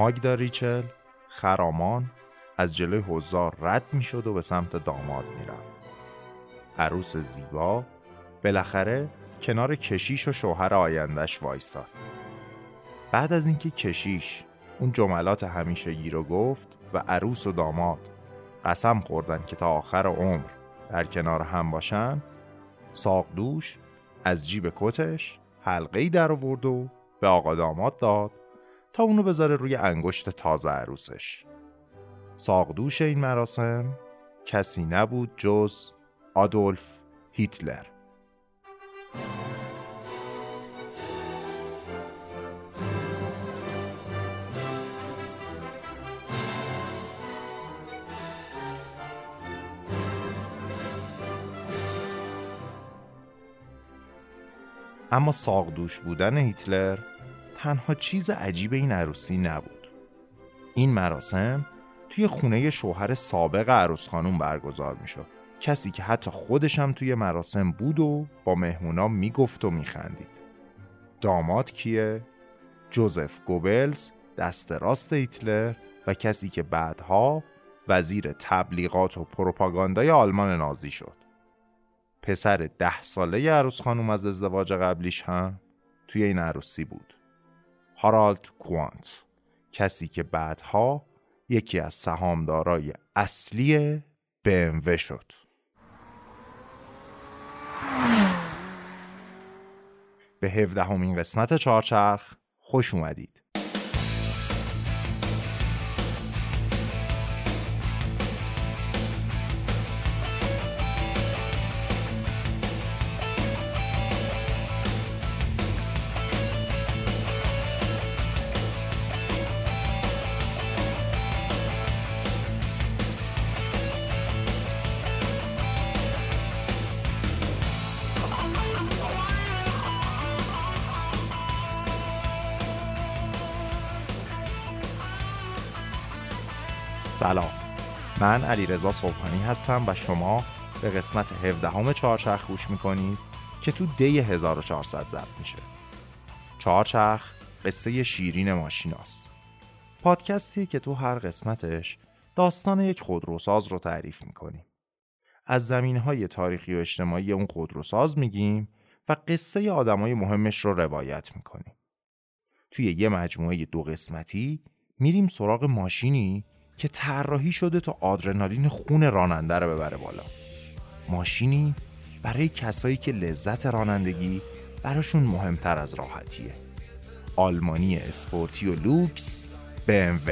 ماگدا ریچل خرامان از جلوی حضار رد می شد و به سمت داماد می رفت. عروس زیبا بالاخره کنار کشیش و شوهر آیندهش وایستاد. بعد از اینکه کشیش اون جملات همیشگی رو گفت و عروس و داماد قسم خوردن که تا آخر عمر در کنار هم باشن ساقدوش از جیب کتش حلقه در آورد و به آقا داماد داد تا اونو بذاره روی انگشت تازه عروسش. ساقدوش این مراسم کسی نبود جز آدولف هیتلر. اما ساقدوش بودن هیتلر تنها چیز عجیب این عروسی نبود. این مراسم توی خونه شوهر سابق عروس خانوم برگزار می شد کسی که حتی خودش هم توی مراسم بود و با مهمونا می‌گفت و میخندید. داماد کیه؟ جوزف گوبلز دست راست هیتلر و کسی که بعدها وزیر تبلیغات و پروپاگاندای آلمان نازی شد. پسر ده ساله عروس خانوم از ازدواج قبلیش هم توی این عروسی بود. هارالد کوانت کسی که بعدها یکی از سهامدارای اصلی BMW شد. به هفدهمین قسمت چارچرخ خوش اومدید. سلام. من علیرضا صبحانی هستم و شما به قسمت 17 همه چهارچرخ گوش می‌کنید که تو دی 1400 ضبط میشه. چهارچرخ قصه شیرین ماشیناست پادکستی که تو هر قسمتش داستان یک خودروساز رو تعریف می‌کنیم. از زمین های تاریخی و اجتماعی اون خودروساز میگیم و قصه آدمای مهمش رو روایت می‌کنیم. توی یه مجموعه دو قسمتی میریم سراغ ماشینی که طراحی شده تا آدرنالین خون راننده رو ببره بالا. ماشینی برای کسایی که لذت رانندگی براشون مهمتر از راحتیه. آلمانی اسپورتی و لوکس BMW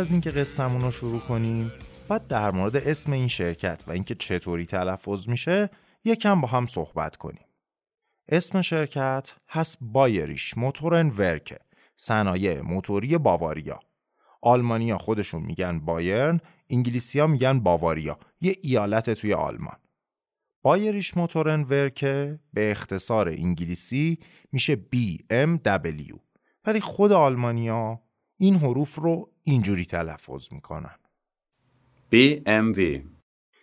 از اینکه قصهمون رو شروع کنیم باید در مورد اسم این شرکت و اینکه چطوری تلفظ میشه یکم با هم صحبت کنیم. اسم شرکت هست بایریش موتورن ورکه صنایع موتوری باواریا. آلمانیا خودشون میگن بایرن انگلیسیا میگن باواریا یه ایالت توی آلمان. بایریش موتورن ورکه به اختصار انگلیسی میشه BMW ولی خود آلمانیا این حروف رو اینجوری تلفظ می‌کنن. BMW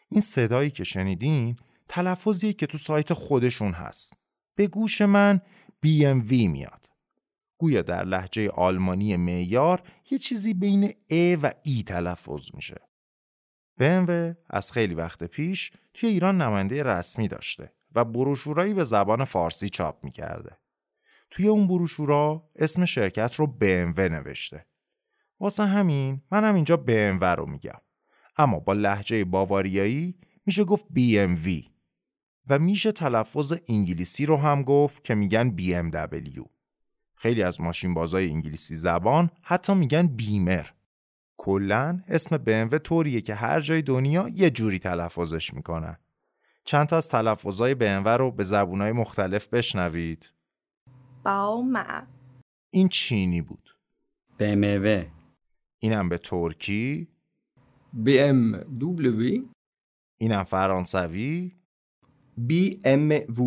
این صدایی که شنیدین تلفظیه که تو سایت خودشون هست. به گوش من BMW میاد. گویا در لحجه آلمانی معیار یه چیزی بین ا و ای تلفظ میشه. BMW از خیلی وقت پیش توی ایران نماینده رسمی داشته و بروشورایی به زبان فارسی چاپ می‌کرده. توی اون بروشورا اسم شرکت رو BMW نوشته. واسه همین منم اینجا BMW رو میگم. اما با لحجه باواریایی میشه گفت BMW و میشه تلفظ انگلیسی رو هم گفت که میگن BMW خیلی از ماشین بازای انگلیسی زبان حتی میگن بیمر. کلا اسم BMW طوریه که هر جای دنیا یه جوری تلفظش می‌کنن. چند تا از تلفظهای BMW رو به زبونهای مختلف بشنوید. باوما این چینی بود. BMW اینم به ترکی. BMW اینم فرانسوی. BMW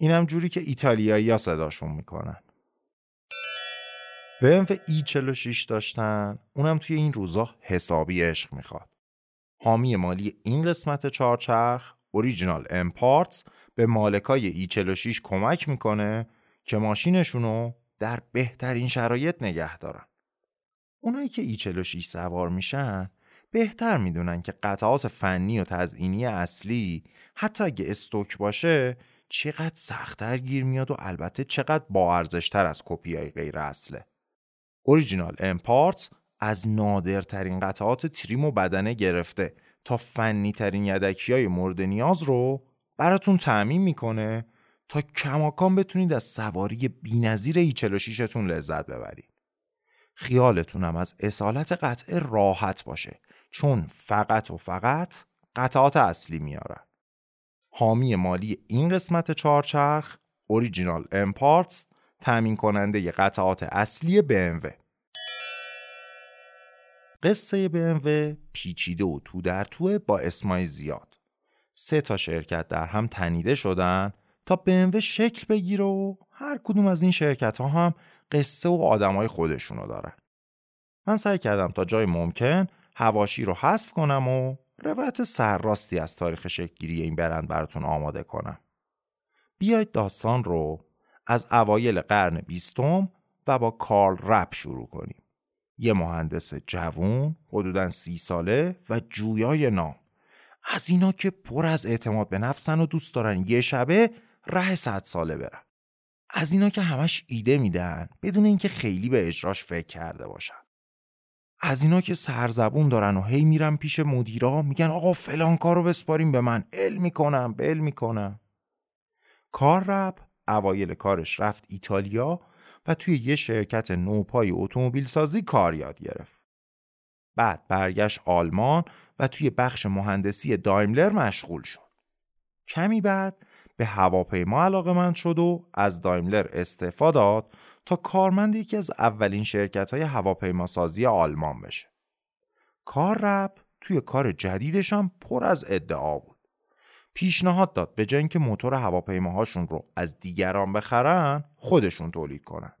اینم جوری که ایتالیایی ها صداشون می‌کنن. BMW E46 داشتن. اونم توی این روزا حسابی عشق می‌خواد. حامی مالی این قسمت چهارچرخ اوریجینال امپارتس به مالکای E46 کمک می‌کنه که ماشینشونو در بهترین شرایط نگه دارن. اونایی که E46 سوار میشن بهتر می‌دونن که قطعات فنی و تزئینی اصلی حتی اگه استوک باشه چقدر سختتر گیر میاد و البته چقدر با ارزشتر از کپی های غیر اصله. اوریجینال امپارتس از نادرترین قطعات تریم و بدنه گرفته تا فنی ترین یدکی های مورد نیاز رو براتون تعمین می‌کنه تا کماکان بتونید از سواری بینظیر ای 46 تون لذت ببرید. خیالتونم از اصالت قطعه راحت باشه. چون فقط و فقط قطعات اصلی میارن. حامی مالی این قسمت چهارچرخ اوریجینال امپارتس تأمین کننده ی قطعات اصلی BMW قصه BMW پیچیده و تو در توه با اسمای زیاد. سه تا شرکت در هم تنیده شدن تا BMW شکل بگیره و هر کدوم از این شرکت ها هم قصه و آدمای خودشونو دارن من سعی کردم تا جای ممکن هواشی رو حذف کنم و روایت سرراستی از تاریخ شکلگیری این برند براتون آماده کنم. بیایید داستان رو از اوایل قرن بیستم و با کارل رپ شروع کنیم. یه مهندس جوون حدودا سی ساله و جویای نام. از اینا که پر از اعتماد به نفسن و دوست دارن یه شبه ره صد ساله برن. از اینا که همش ایده میدن بدون اینکه خیلی به اجراش فکر کرده باشن. از اینا که سرزبون دارن و هی میرن پیش مدیرا میگن آقا فلان کارو بسپاریم به من. ال می‌کنم بل می‌کنم. کار رب اوایل کارش رفت ایتالیا و توی یه شرکت نوپای اتومبیل سازی کار یاد گرفت. بعد برگشت آلمان و توی بخش مهندسی دایملر مشغول شد. کمی بعد به هواپیما علاقه من شد و از دایملر استعفا داد تا کارمند یکی از اولین شرکت های هواپیماسازی آلمان بشه. کار رب توی کار جدیدش هم پر از ادعا بود. پیشنهاد داد به جای اینکه موتور هواپیماهاشون رو از دیگران بخرن خودشون تولید کنن.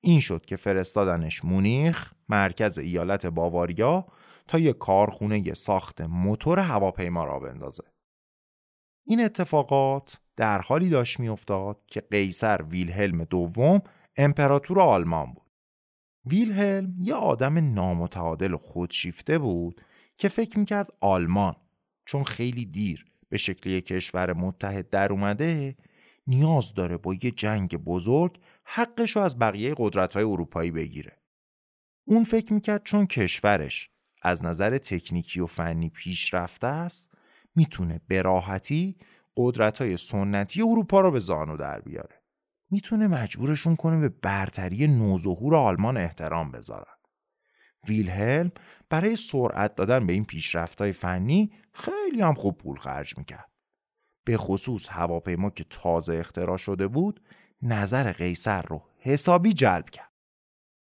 این شد که فرستادنش مونیخ مرکز ایالت باواریا تا یه کارخونه ساخت موتور هواپیما را بندازه. این اتفاقات در حالی داشت میافتاد که قیصر ویلهلم دوم امپراتور آلمان بود. ویلهلم یه آدم نامتعادل و خودشیفته بود که فکر می‌کرد آلمان چون خیلی دیر به شکل یک کشور متحد در اومده نیاز داره با یه جنگ بزرگ حقش رو از بقیه قدرت های اروپایی بگیره. اون فکر می‌کرد چون کشورش از نظر تکنیکی و فنی پیشرفته است می‌تونه به راحتی قدرت های سنتی اروپا رو به زانو در بیاره. می‌تونه مجبورشون کنه به برتری نوظهور آلمان احترام بذارن. ویلهلم برای سرعت دادن به این پیشرفت‌های فنی خیلی هم خوب پول خرج می‌کرد. به خصوص هواپیما که تازه اختراع شده بود نظر قیصر رو حسابی جلب کرد.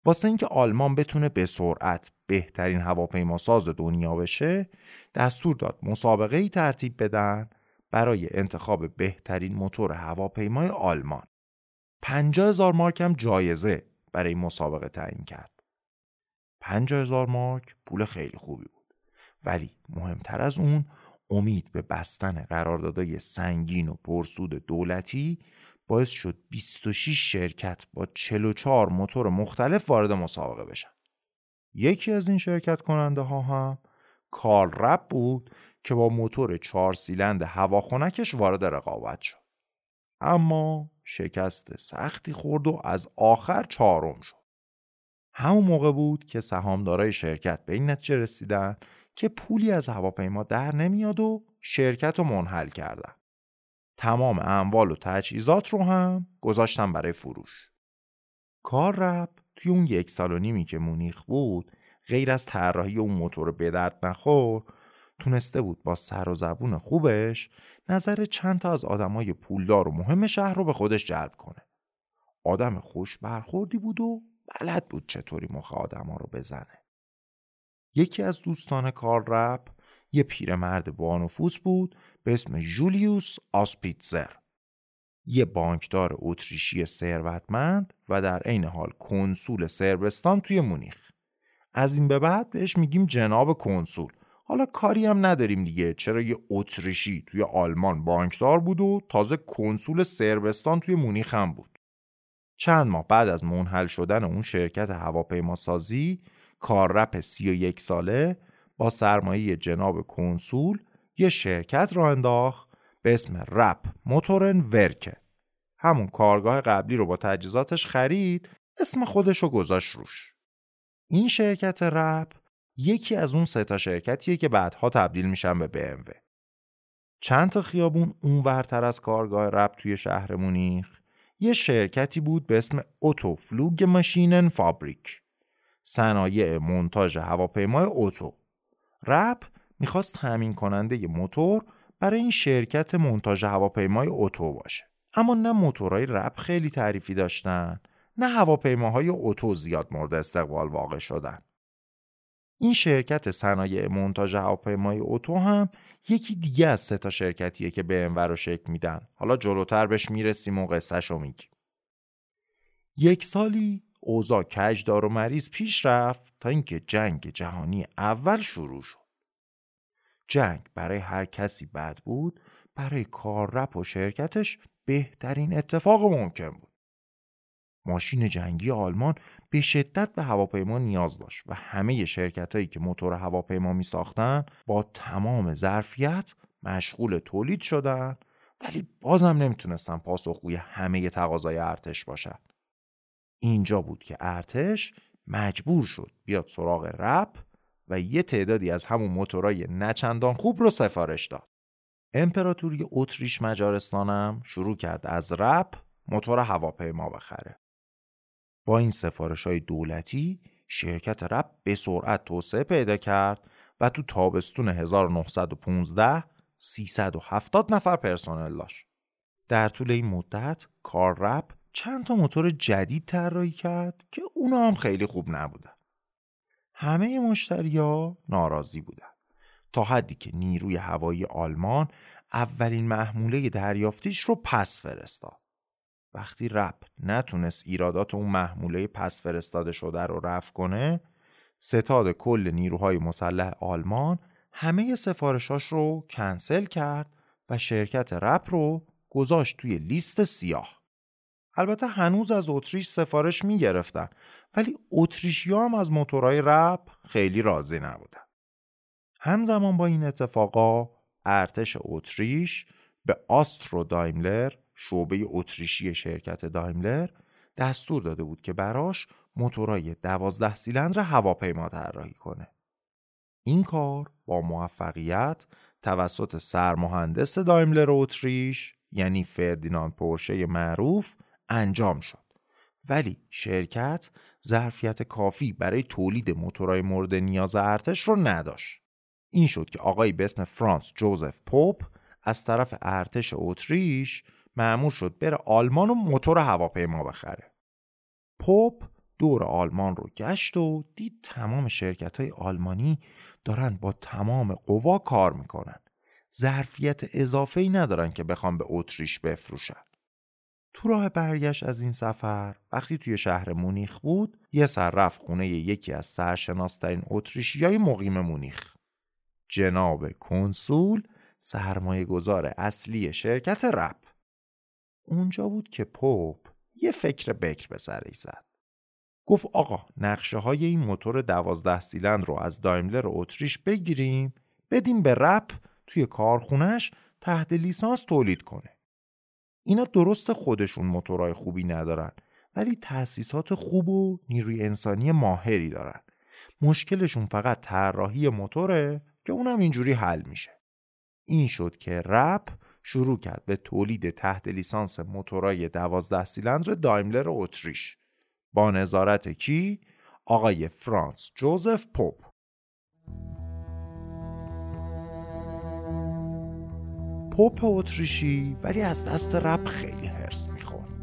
واسه اینکه آلمان بتونه به سرعت بهترین هواپیما ساز دنیا بشه دستور داد مسابقه ای ترتیب بدن برای انتخاب بهترین موتور هواپیمای آلمان. 50 هزار مارک هم جایزه برای مسابقه تعیین کرد. 50 هزار مارک پول خیلی خوبی بود. ولی مهمتر از اون امید به بستن قراردادهای سنگین و پرسود دولتی باعث شد 26 شرکت با 44 موتور مختلف وارد مسابقه بشن. یکی از این شرکت کننده ها هم کارل رب بود که با موتور چهار سیلند هواخونکش وارد رقابت شد. اما شکست سختی خورد و از آخر چهارم شد. همون موقع بود که سهامدارای شرکت به این نتیجه رسیدن که پولی از هواپیما در نمیاد و شرکت رو منحل کردن. تمام اموال و تجهیزات رو هم گذاشتن برای فروش. کار رب توی اون یک سال و نیمی که مونیخ بود غیر از طراحی اون موتور به درد نخور تونسته بود با سر و زبون خوبش نظر چند تا از آدمای پولدار و مهم شهر رو به خودش جلب کنه. آدم خوش برخوردی بود و بلد بود چطوری مخ آدما رو بزنه. یکی از دوستان کار رپ یه پیرمرد با نفوذ بود به اسم جولیوس آسپیتزر. یه بانکدار اتریشی ثروتمند و در عین حال کنسول سربستان توی مونیخ. از این به بعد بهش میگیم جناب کنسول. حالا کاری هم نداریم دیگه چرا یه اتریشی توی آلمان بانکدار بود و تازه کنسول سربستان توی مونیخ هم بود. چند ماه بعد از منحل شدن اون شرکت هواپیماسازی کاررپ سی و یک ساله با سرمایه جناب کنسول یه شرکت را انداخت به اسم رپ موتورن ورکه. همون کارگاه قبلی رو با تجهیزاتش خرید اسم خودش رو گذاشت روش. این شرکت رپ یکی از اون سه تا شرکتیه که بعدها تبدیل میشن به BMW چند تا خیابون اونورتر از کارگاه رپ توی شهر مونیخ یه شرکتی بود به اسم Otto Flugmaschinenfabrik. صنایع منتاژ هواپیمای اوتو. رپ می‌خواست تامین کننده موتور برای این شرکت منتاژ هواپیمای اوتو باشه. اما نه موتورهای رپ خیلی تعریفی داشتن نه هواپیماهای اوتو زیاد مورد استقبال واقع شدن. این شرکت صنایع منتاژ هواپیمای اوتو هم یکی دیگه از سه تا شرکتیه که به انور رو شکل میدن. حالا جلوتر بهش می‌رسیم و قصهش رو میگیم. یک سالی اوضاع کجدار و مریض پیش رفت تا اینکه جنگ جهانی اول شروع شد. جنگ برای هر کسی بد بود برای کار رپ و شرکتش بهترین اتفاق ممکن بود ماشین جنگی آلمان به شدت به هواپیما نیاز داشت و همه شرکت هایی که موتور هواپیما می ساختن با تمام ظرفیت مشغول تولید شدن ولی بازم نمی‌تونستن پاسخگوی همه تقاضای ارتش باشن. اینجا بود که ارتش مجبور شد بیاد سراغ رپ و یه تعدادی از همون موتورای نچندان خوب رو سفارش داد. امپراتوری اتریش مجارستانم شروع کرد از رپ موتور هواپیما بخره. با این سفارش های دولتی شرکت رپ به سرعت توسعه پیدا کرد و تو تابستون 1915 370 نفر پرسنل داشت. در طول این مدت کار رپ چند تا موتور جدید طراحی کرد که اونا هم خیلی خوب نبودن. همه مشتریا ناراضی بودن. تا حدی که نیروی هوایی آلمان اولین محموله دریافتیش رو پس فرستاد. وقتی رپ نتونست ایرادات اون محموله پس فرستاده شده رو رفع کنه ستاد کل نیروهای مسلح آلمان همه سفارشاش رو کنسل کرد و شرکت رپ رو گذاشت توی لیست سیاه البته هنوز از اتریش سفارش می گرفتن ولی اتریشی هم از موتورهای رپ خیلی راضی نبودن همزمان با این اتفاقا ارتش اتریش به آسترو دایملر شعبه اتریشی شرکت دایملر دستور داده بود که براش موتورای دوازده سیلندر هواپیما طراحی کنه. این کار با موفقیت توسط سرمهندس دایملر اتریش یعنی فردیناند پورشه معروف انجام شد. ولی شرکت ظرفیت کافی برای تولید موتورهای مورد نیاز ارتش رو نداشت. این شد که آقایی به اسم فرانس جوزف پوپ از طرف ارتش اتریش معمول شد بره آلمان و موتور هواپیما بخره پوپ دور آلمان رو گشت و دید تمام شرکت های آلمانی دارن با تمام قوا کار می‌کنن ظرفیت اضافه ای ندارن که بخوان به اتریش بفروشن تو راه برگشت از این سفر وقتی توی شهر مونیخ بود یه سر رفت خونه یکی از سرشناسترین اتریشی های مقیم مونیخ جناب کنسول سرمایه گذار اصلی شرکت رپ اونجا بود که پوپ یه فکر بکر به سرش زد. گفت آقا نقشه های این موتور دوازده سیلند رو از دایملر اتریش بگیریم بدیم به رپ توی کارخونش تحت لیسانس تولید کنه. اینا درست خودشون موتورهای خوبی ندارن ولی تأسیسات خوب و نیروی انسانی ماهری دارن. مشکلشون فقط طراحی موتوره که اونم اینجوری حل میشه. این شد که رپ شروع کرد به تولید تحت لیسانس موتورای دوازده سیلندر دایملر اتریش. با نظارت کی؟ آقای فرانس جوزف پوپ. پوپ اتریشی ولی از دست رپ خیلی هرس می‌خورد.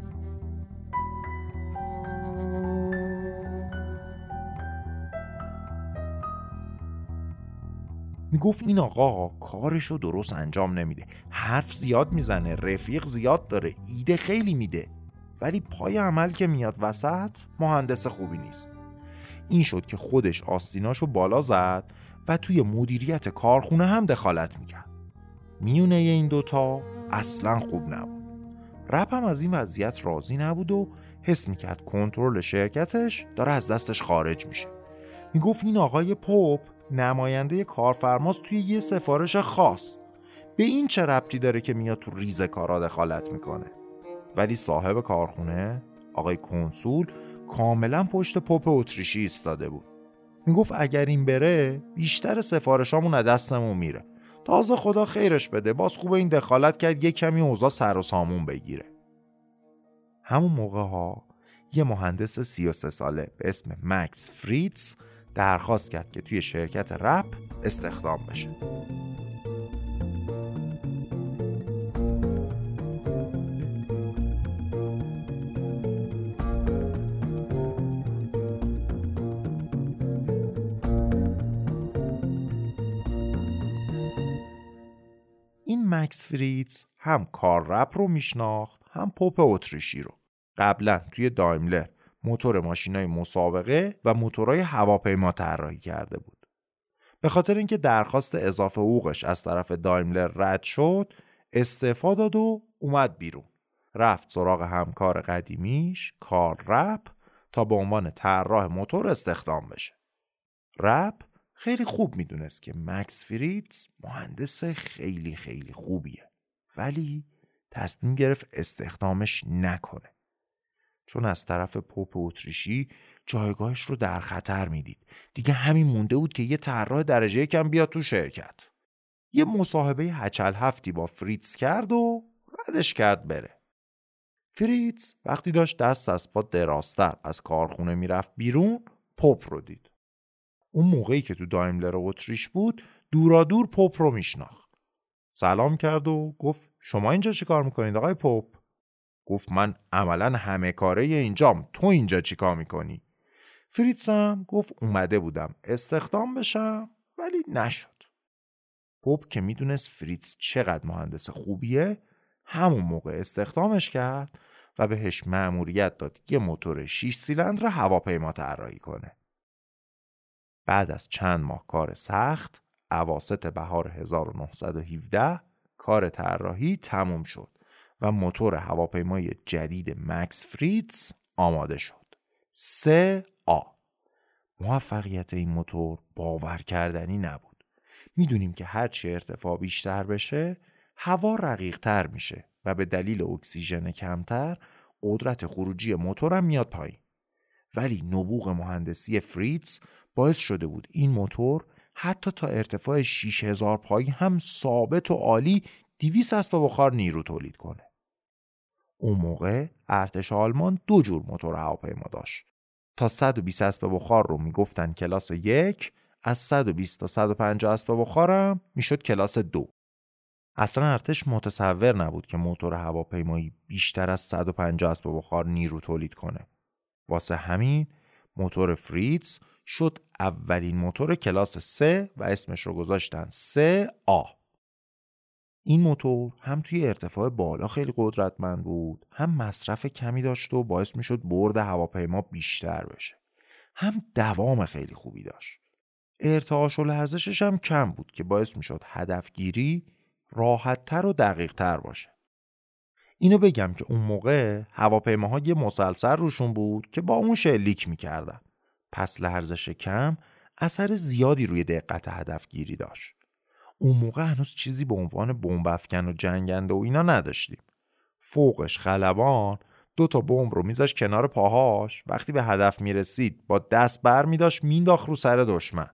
می‌گفت این آقا کارشو درست انجام نمیده. حرف زیاد می‌زنه رفیق زیاد داره ایده خیلی میده. ولی پای عمل که میاد وسط مهندس خوبی نیست. این شد که خودش آستیناشو بالا زد و توی مدیریت کارخونه هم دخالت می‌کرد. میونه این دوتا اصلا خوب نبود. رپ هم از این وضعیت راضی نبود و حس می‌کرد کنترل شرکتش داره از دستش خارج میشه. می‌گفت این آقای پوپ نماینده کارفرماست توی یه سفارش خاص. به این چه ربطی داره که میاد تو ریز کارا دخالت می‌کنه؟ ولی صاحب کارخونه آقای کنسول کاملا پشت پوپ اتریشی ایستاده بود. می‌گفت اگر این بره بیشتر سفارشامون از دستمون میره. تازه خدا خیرش بده. باز خوب این دخالت کرد یه کمی اوضاع سر و سامون بگیره. همون موقع ها یه مهندس 33 ساله به اسم مکس فریتز درخواست کرد که توی شرکت رپ استخدام بشه. مکس فریتز هم کار رپ رو میشناخت هم پوپ اتریشی رو قبلا توی دایملر موتور ماشینای مسابقه و موتورهای هواپیما طراحی کرده بود. به خاطر اینکه درخواست اضافه حقوقش از طرف دایملر رد شد، استعفا داد و اومد بیرون. رفت سراغ همکار قدیمیش، کار رپ تا به عنوان طراح موتور استخدام بشه. رپ خیلی خوب می‌دونست که مکس فریتز مهندس خیلی خیلی خوبیه. ولی تصمیم گرفت استخدامش نکنه. چون از طرف پوپ اتریشی جایگاهش رو در خطر می‌دید دیگه همین مونده بود که یه طراح درجه کم بیاد تو شرکت یه مصاحبه هچل هفتی با فریتز کرد و ردش کرد بره فریتز وقتی داشت دست از پا دراستر از کارخونه می‌رفت بیرون پوپ رو دید اون موقعی که تو دایملر اتریش بود دورا دور پوپ رو میشناخت. سلام کرد و گفت شما اینجا چی کار می‌کنید آقای پوپ؟ گفت من عملا همه کاره اینجام. تو اینجا چیکار می‌کنی؟ فریتسم گفت اومده بودم استخدام بشم ولی نشد. پوپ که می‌دونست فریتز چقدر مهندس خوبیه همون موقع استخدامش کرد و بهش مأموریت داد یه موتور 6 سیلندر هواپیما طراحی کنه. بعد از چند ماه کار سخت اواسط بهار 1917 کار طراحی تموم شد و موتور هواپیمای جدید مکس فریتز آماده شد. 3 آ موفقیت این موتور باور کردنی نبود. می‌دونیم که هرچی ارتفاع بیشتر بشه هوا رقیق تر میشه و به دلیل اکسیژن کمتر قدرت خروجی موتورم میاد پایین. ولی نبوغ مهندسی فریتز باعث شده بود این موتور حتی تا ارتفاع 6000 پایی هم ثابت و عالی 200 اسب بخار نیرو تولید کنه. اون موقع ارتش آلمان دو جور موتور هواپیما داشت. تا 120 اسب بخار رو می‌گفتن کلاس یک از 120 تا 150 اسب بخارم می‌شد کلاس دو. اصلا ارتش متصور نبود که موتور هواپیمایی بیشتر از 150 اسب بخار نیرو تولید کنه. واسه همین موتور فریتز شد اولین موتور کلاس 3 و اسمش رو گذاشتن 3 آ. این موتور هم توی ارتفاع بالا خیلی قدرتمند بود هم مصرف کمی داشت و باعث می‌شد برد هواپیما بیشتر بشه. هم دوام خیلی خوبی داشت. ارتعاش و لرزشش هم کم بود که باعث می‌شد هدفگیری راحتتر و دقیقتر باشه. اینو بگم که اون موقع هواپیماها یه مسلسل روشون بود که با اون شلیک می‌کردن. پس لرزش کم اثر زیادی روی دقت هدفگیری داشت. اون موقع هنوز چیزی به عنوان بمب افکن و جنگنده و اینا نداشتیم. فوقش خلبان دو تا بمب رو میذاش کنار پاهاش. وقتی به هدف می‌رسید با دست بر میداشت مینداخت رو سر دشمن.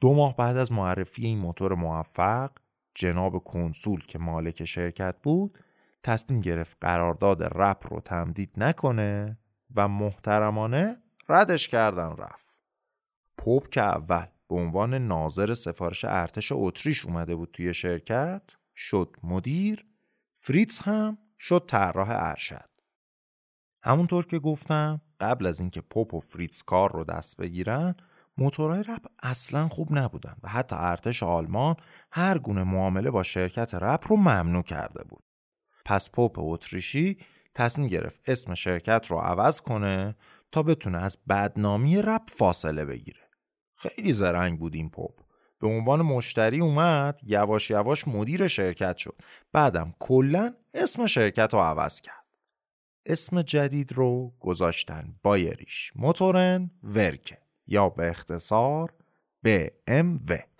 دو ماه بعد از معرفی این موتور موفق جناب کنسول که مالک شرکت بود تصمیم گرفت قرارداد رپ رو تمدید نکنه و محترمانه ردش کردن رفت. پوپ که اول به عنوان ناظر سفارش ارتش اتریش اومده بود توی شرکت شد مدیر فریتز هم شد طراح ارشد. همونطور که گفتم قبل از اینکه پوپ و فریتز کار رو دست بگیرن موتورهای رپ اصلا خوب نبودن و حتی ارتش آلمان هر گونه معامله با شرکت رپ رو ممنوع کرده بود. پس پوپ اتریشی تصمیم گرفت اسم شرکت رو عوض کنه تا بتونه از بدنامی رپ فاصله بگیره. خیلی زرنگ بود این پوپ. به عنوان مشتری اومد یواش یواش مدیر شرکت شد. بعدم کلا اسم شرکت رو عوض کرد. اسم جدید رو گذاشتن بایریش موتورن ورکه یا به اختصار BMW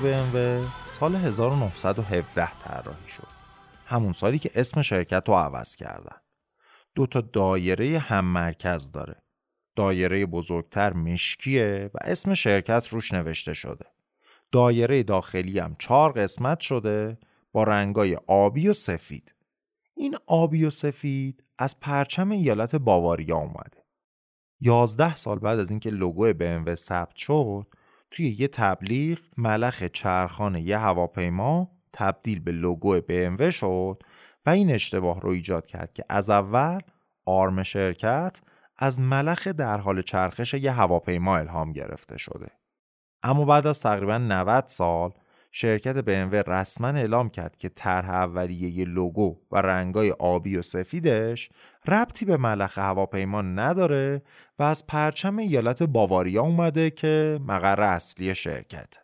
BMW سال 1917 طراحی شد. همون سالی که اسم شرکت رو عوض کردن. دو تا دایره هم مرکز داره. دایره بزرگتر مشکیه و اسم شرکت روش نوشته شده. دایره داخلی هم چهار قسمت شده با رنگای آبی و سفید. این آبی و سفید از پرچم ایالت باواریا اومده. یازده سال بعد از اینکه لوگو BMW ثبت شد توی یه تبلیغ ملخ چرخان یه هواپیما تبدیل به لوگو BMW شد و این اشتباه رو ایجاد کرد که از اول آرم شرکت از ملخ در حال چرخش یه هواپیما الهام گرفته شده. اما بعد از تقریبا 90 سال شرکت BMW رسما اعلام کرد که طرح اولیه لوگو و رنگای آبی و سفیدش ربطی به ملخ هواپیما نداره و از پرچم ایالت باواریا اومده که مقر اصلی شرکت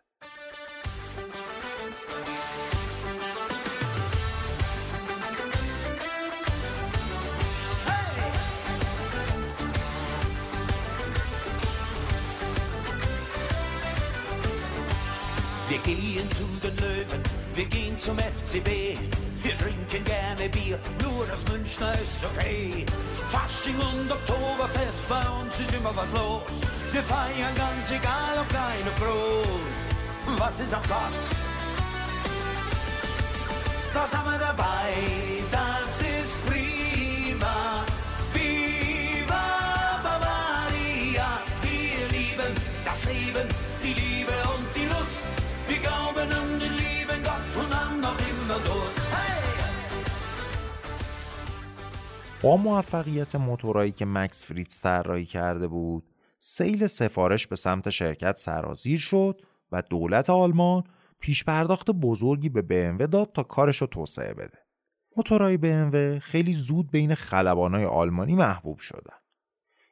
Wir gehen zu den Löwen, wir gehen zum FCB. Wir trinken gerne Bier, nur das Münchner ist okay. Fasching und Oktoberfest, bei uns ist immer was los. Wir feiern ganz egal, ob klein oder groß. Was ist am Gast? Das haben wir dabei, das با موفقیت موتورایی که مکس فریتز طراحی کرده بود سیل سفارش به سمت شرکت سرازیر شد و دولت آلمان پیش پرداخت بزرگی به BMW داد تا کارش رو توسعه بده. موتورهای BMW خیلی زود بین خلبانای آلمانی محبوب شدن.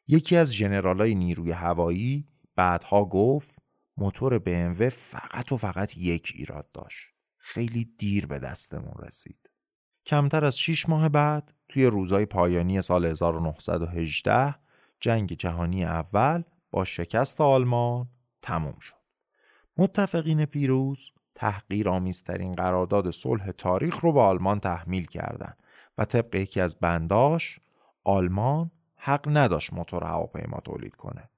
یکی از ژنرالای نیروی هوایی بعدها گفت موتور BMW فقط و فقط یک ایراد داشت. خیلی دیر به دستمون رسید. کمتر از 6 ماه بعد توی روزهای پایانی سال 1918 جنگ جهانی اول با شکست آلمان تموم شد. متفقین پیروز تحقیر آمیزترین قرارداد صلح تاریخ رو به آلمان تحمیل کردند و طبق یکی از بنداش آلمان حق نداشت موتور هواپیما تولید کنه.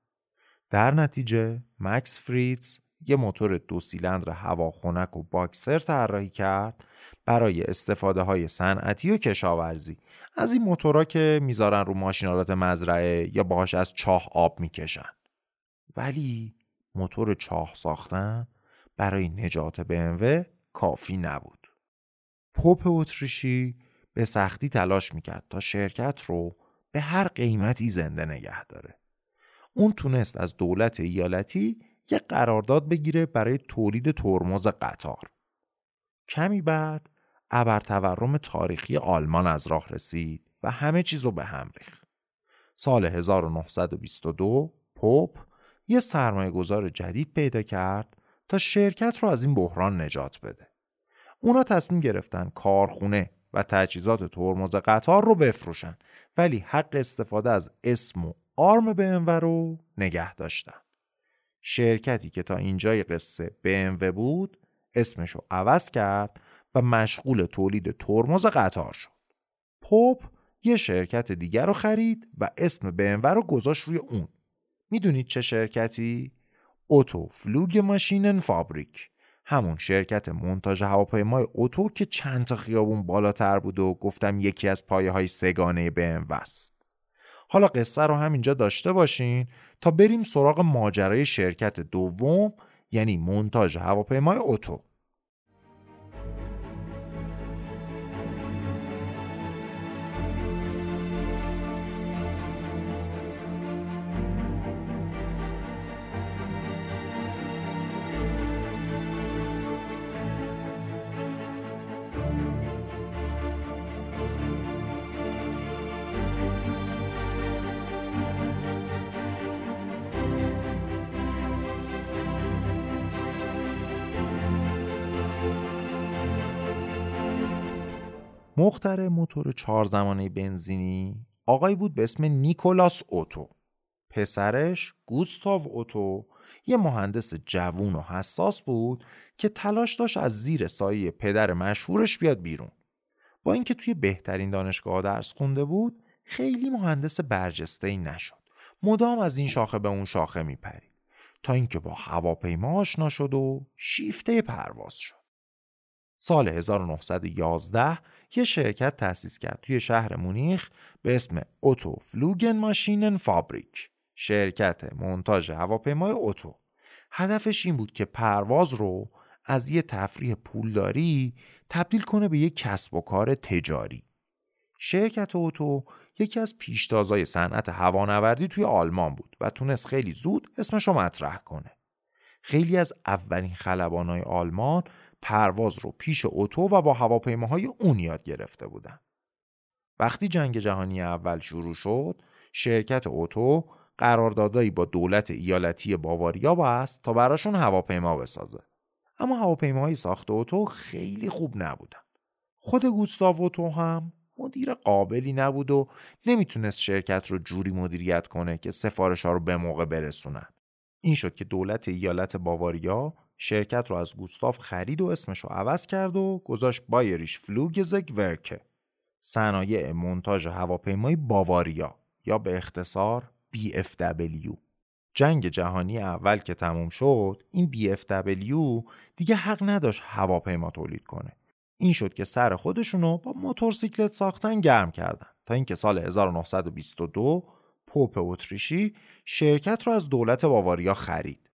در نتیجه مکس فریتز یه موتور دو سیلندر هواخنک و باکسر طراحی کرد برای استفاده های صنعتی و کشاورزی. از این موتورا که می‌ذارن رو ماشینالات مزرعه یا باهاش از چاه آب می‌کشن. ولی موتور چاه ساختن برای نجات BMW کافی نبود. پوپ اتریشی به سختی تلاش می‌کرد تا شرکت رو به هر قیمتی زنده نگه داره. اون تونست از دولت ایالتی یه قرارداد بگیره برای تولید ترمز قطار کمی بعد ابر تورم تاریخی آلمان از راه رسید و همه چیز به هم ریخت سال 1922 پوپ یه سرمایه گذار جدید پیدا کرد تا شرکت رو از این بحران نجات بده. اونا تصمیم گرفتن کارخونه و تجهیزات ترمز قطار رو بفروشن ولی حق استفاده از اسم و آرم BMW رو نگه داشتن. شرکتی که تا اینجای قصه BMW بود اسمش رو عوض کرد و مشغول تولید ترمز قطار شد. پوپ یه شرکت دیگر رو خرید و اسم BMW رو گذاشت روی اون. می‌دونید چه شرکتی؟ اوتو فلوگ ماشینن فابریک همون شرکت منتاج هواپیمای اوتو که چند تا خیابون بالاتر بود و گفتم یکی از پایه های سگانه BMW است. حالا قصه رو همینجا داشته باشین تا بریم سراغ ماجرای شرکت دوم یعنی منتاج هواپیمای اوتو. مخترع موتور چهار زمانه بنزینی آقایی بود به اسم نیکولاس اوتو. پسرش گوستاو اوتو یه مهندس جوون و حساس بود که تلاش داشت از زیر سایه پدر مشهورش بیاد بیرون. با اینکه توی بهترین دانشگاه درس خونده بود خیلی مهندس برجسته ای نشد. مدام از این شاخه به اون شاخه میپرید. تا اینکه با هواپیما آشنا شد و شیفته پرواز شد. سال 1911 یه شرکت تأسیس کرد. توی شهر مونیخ به اسم اوتو فلوگن ماشینن فابریک. شرکت منتاج هواپیمای اوتو. هدفش این بود که پرواز رو از یه تفریح پولداری تبدیل کنه به یک کسب و کار تجاری. شرکت اوتو یکی از پیشتازای صنعت هوانوردی توی آلمان بود و تونست خیلی زود اسمش رو مطرح کنه. خیلی از اولین خلبانای آلمان پرواز رو پیش اتو و با هواپیماهای اون یاد گرفته بودن. وقتی جنگ جهانی اول شروع شد، شرکت اتو قراردادایی با دولت ایالتی باواریا بست تا براشون هواپیما بسازه. اما هواپیماهای ساخت اتو خیلی خوب نبودن. خود گوستاو اتو هم مدیر قابلی نبود و نمی‌تونست شرکت رو جوری مدیریت کنه که سفارش ها رو به موقع برسونن. این شد که دولت ایالت باواریا شرکت رو از گوستاف خرید و اسمش رو عوض کرد و گذاشت بایریش فلوگزگ ورکه صنایع منتاج هواپیمای باواریا یا به اختصار BFW جنگ جهانی اول که تموم شد این BFW دیگه حق نداشت هواپیما تولید کنه. این شد که سر خودشونو با موتورسیکلت ساختن گرم کردن تا اینکه سال 1922 پوپ اتریشی شرکت رو از دولت باواریا خرید.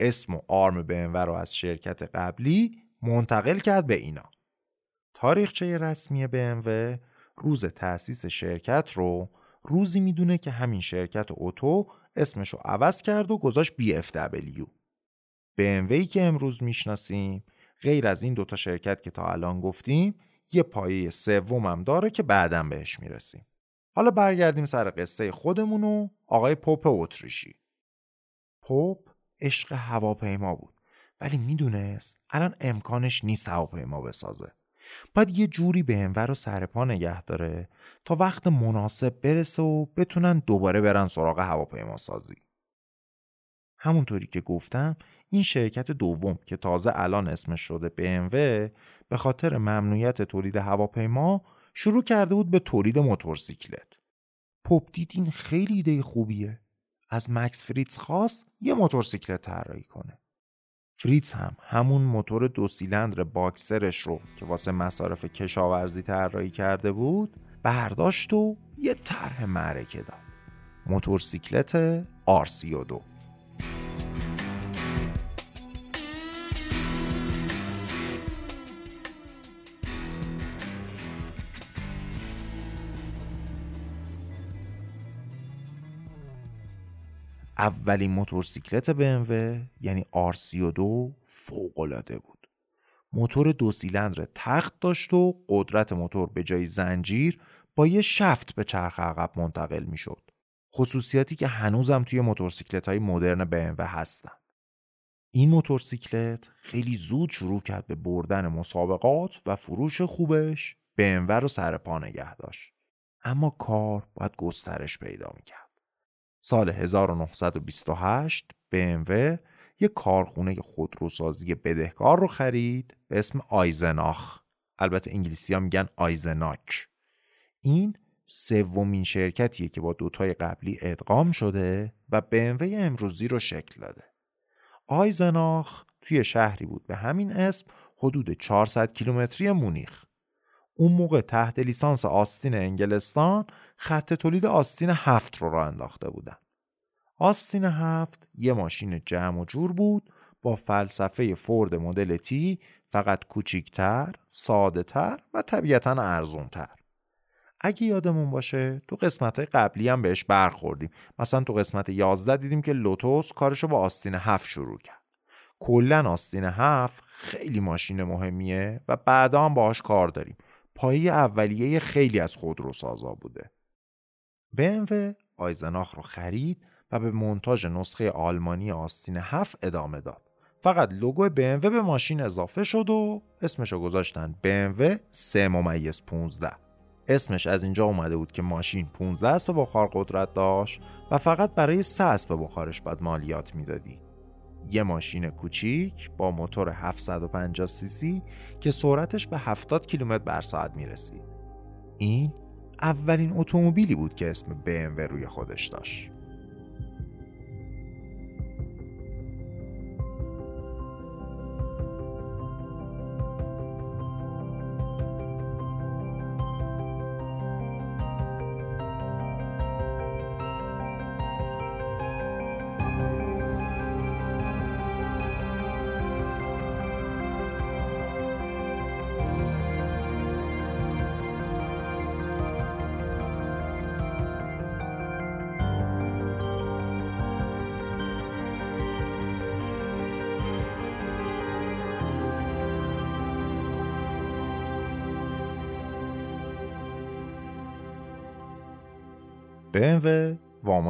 اسم و آرم BMW رو از شرکت قبلی منتقل کرد به اینا. تاریخچه رسمی BMW روز تأسیس شرکت رو روزی می‌دونه که همین شرکت اتو اسمش رو عوض کرد و گذاشت BFW. BMW که امروز می‌شناسیم غیر از این دوتا شرکت که تا الان گفتیم یه پایه سوم هم داره که بعدا بهش می‌رسیم. حالا برگردیم سر قصه خودمون و آقای پوپ اتریشی. پوپ عشق هواپیما بود. ولی می‌دونست الان امکانش نیست هواپیما بسازه. باید یه جوری به انور رو سر پا نگه داره تا وقت مناسب برسه و بتونن دوباره برن سراغ هواپیما سازی. همونطوری که گفتم این شرکت دوم که تازه الان اسمش شده BMW به خاطر ممنوعیت تولید هواپیما شروع کرده بود به تولید موتورسیکلت. پوپ دید این خیلی ایده خوبیه. از مکس فریتز خواست یه موتورسیکلت طراحی کنه. فریتز هم همون موتور دو سیلندر باکسرش رو که واسه مصارف کشاورزی طراحی کرده بود برداشت و یه طرح معرکه داد. موتورسیکلت آر32 اولین موتورسیکلت BMW یعنی R32 فوق‌العاده بود. موتور دو سیلندر تخت داشت و قدرت موتور به جای زنجیر با یه شفت به چرخ عقب منتقل می‌شد. خصوصیاتی که هنوزم توی موتورسیکلت های مدرن BMW هستن. این موتورسیکلت خیلی زود شروع کرد به بردن مسابقات و فروش خوبش BMW رو سر پا نگه داشت. اما کار باید گسترش پیدا می‌کرد. سال 1928 BMW یک کارخونه خودروسازی بدهکار رو خرید به اسم آیزناخ. البته انگلیسی ها میگن آیزناک. این سومین شرکتیه که با دوتای قبلی ادغام شده و BMW امروزی رو شکل داده. آیزناخ توی شهری بود به همین اسم حدود 400 کیلومتری مونیخ. اون موقع تحت لیسانس آستین انگلستان خط تولید آستین هفت رو راه انداخته بودن. آستین هفت یه ماشین جمع و جور بود با فلسفه فورد مدل تی فقط کوچیکتر، ساده تر و طبیعتا ارزونتر. اگه یادمون باشه تو قسمت قبلی هم بهش برخوردیم مثلا تو قسمت 11 دیدیم که لوتوس کارشو با آستین هفت شروع کرد کلا آستین هفت خیلی ماشین مهمیه و بعدا هم باهاش کار داریم پایه اولیه خیلی از خودروسازا بوده. BMW آیزناخ رو خرید و به منتاژ نسخه آلمانی آستین 7 ادامه داد. فقط لوگو BMW به ماشین اضافه شد و اسمشو گذاشتن BMW 3 ممیز 15. اسمش از اینجا اومده بود که ماشین 15 اسب بخار قدرت داشت و فقط برای 3 اسب بخارش باید مالیات می‌دادی. یه ماشین کوچیک با موتور 750 سی سی که سرعتش به 70 کیلومتر بر ساعت می رسید. این اولین اتومبیلی بود که اسم BMW روی خودش داشت.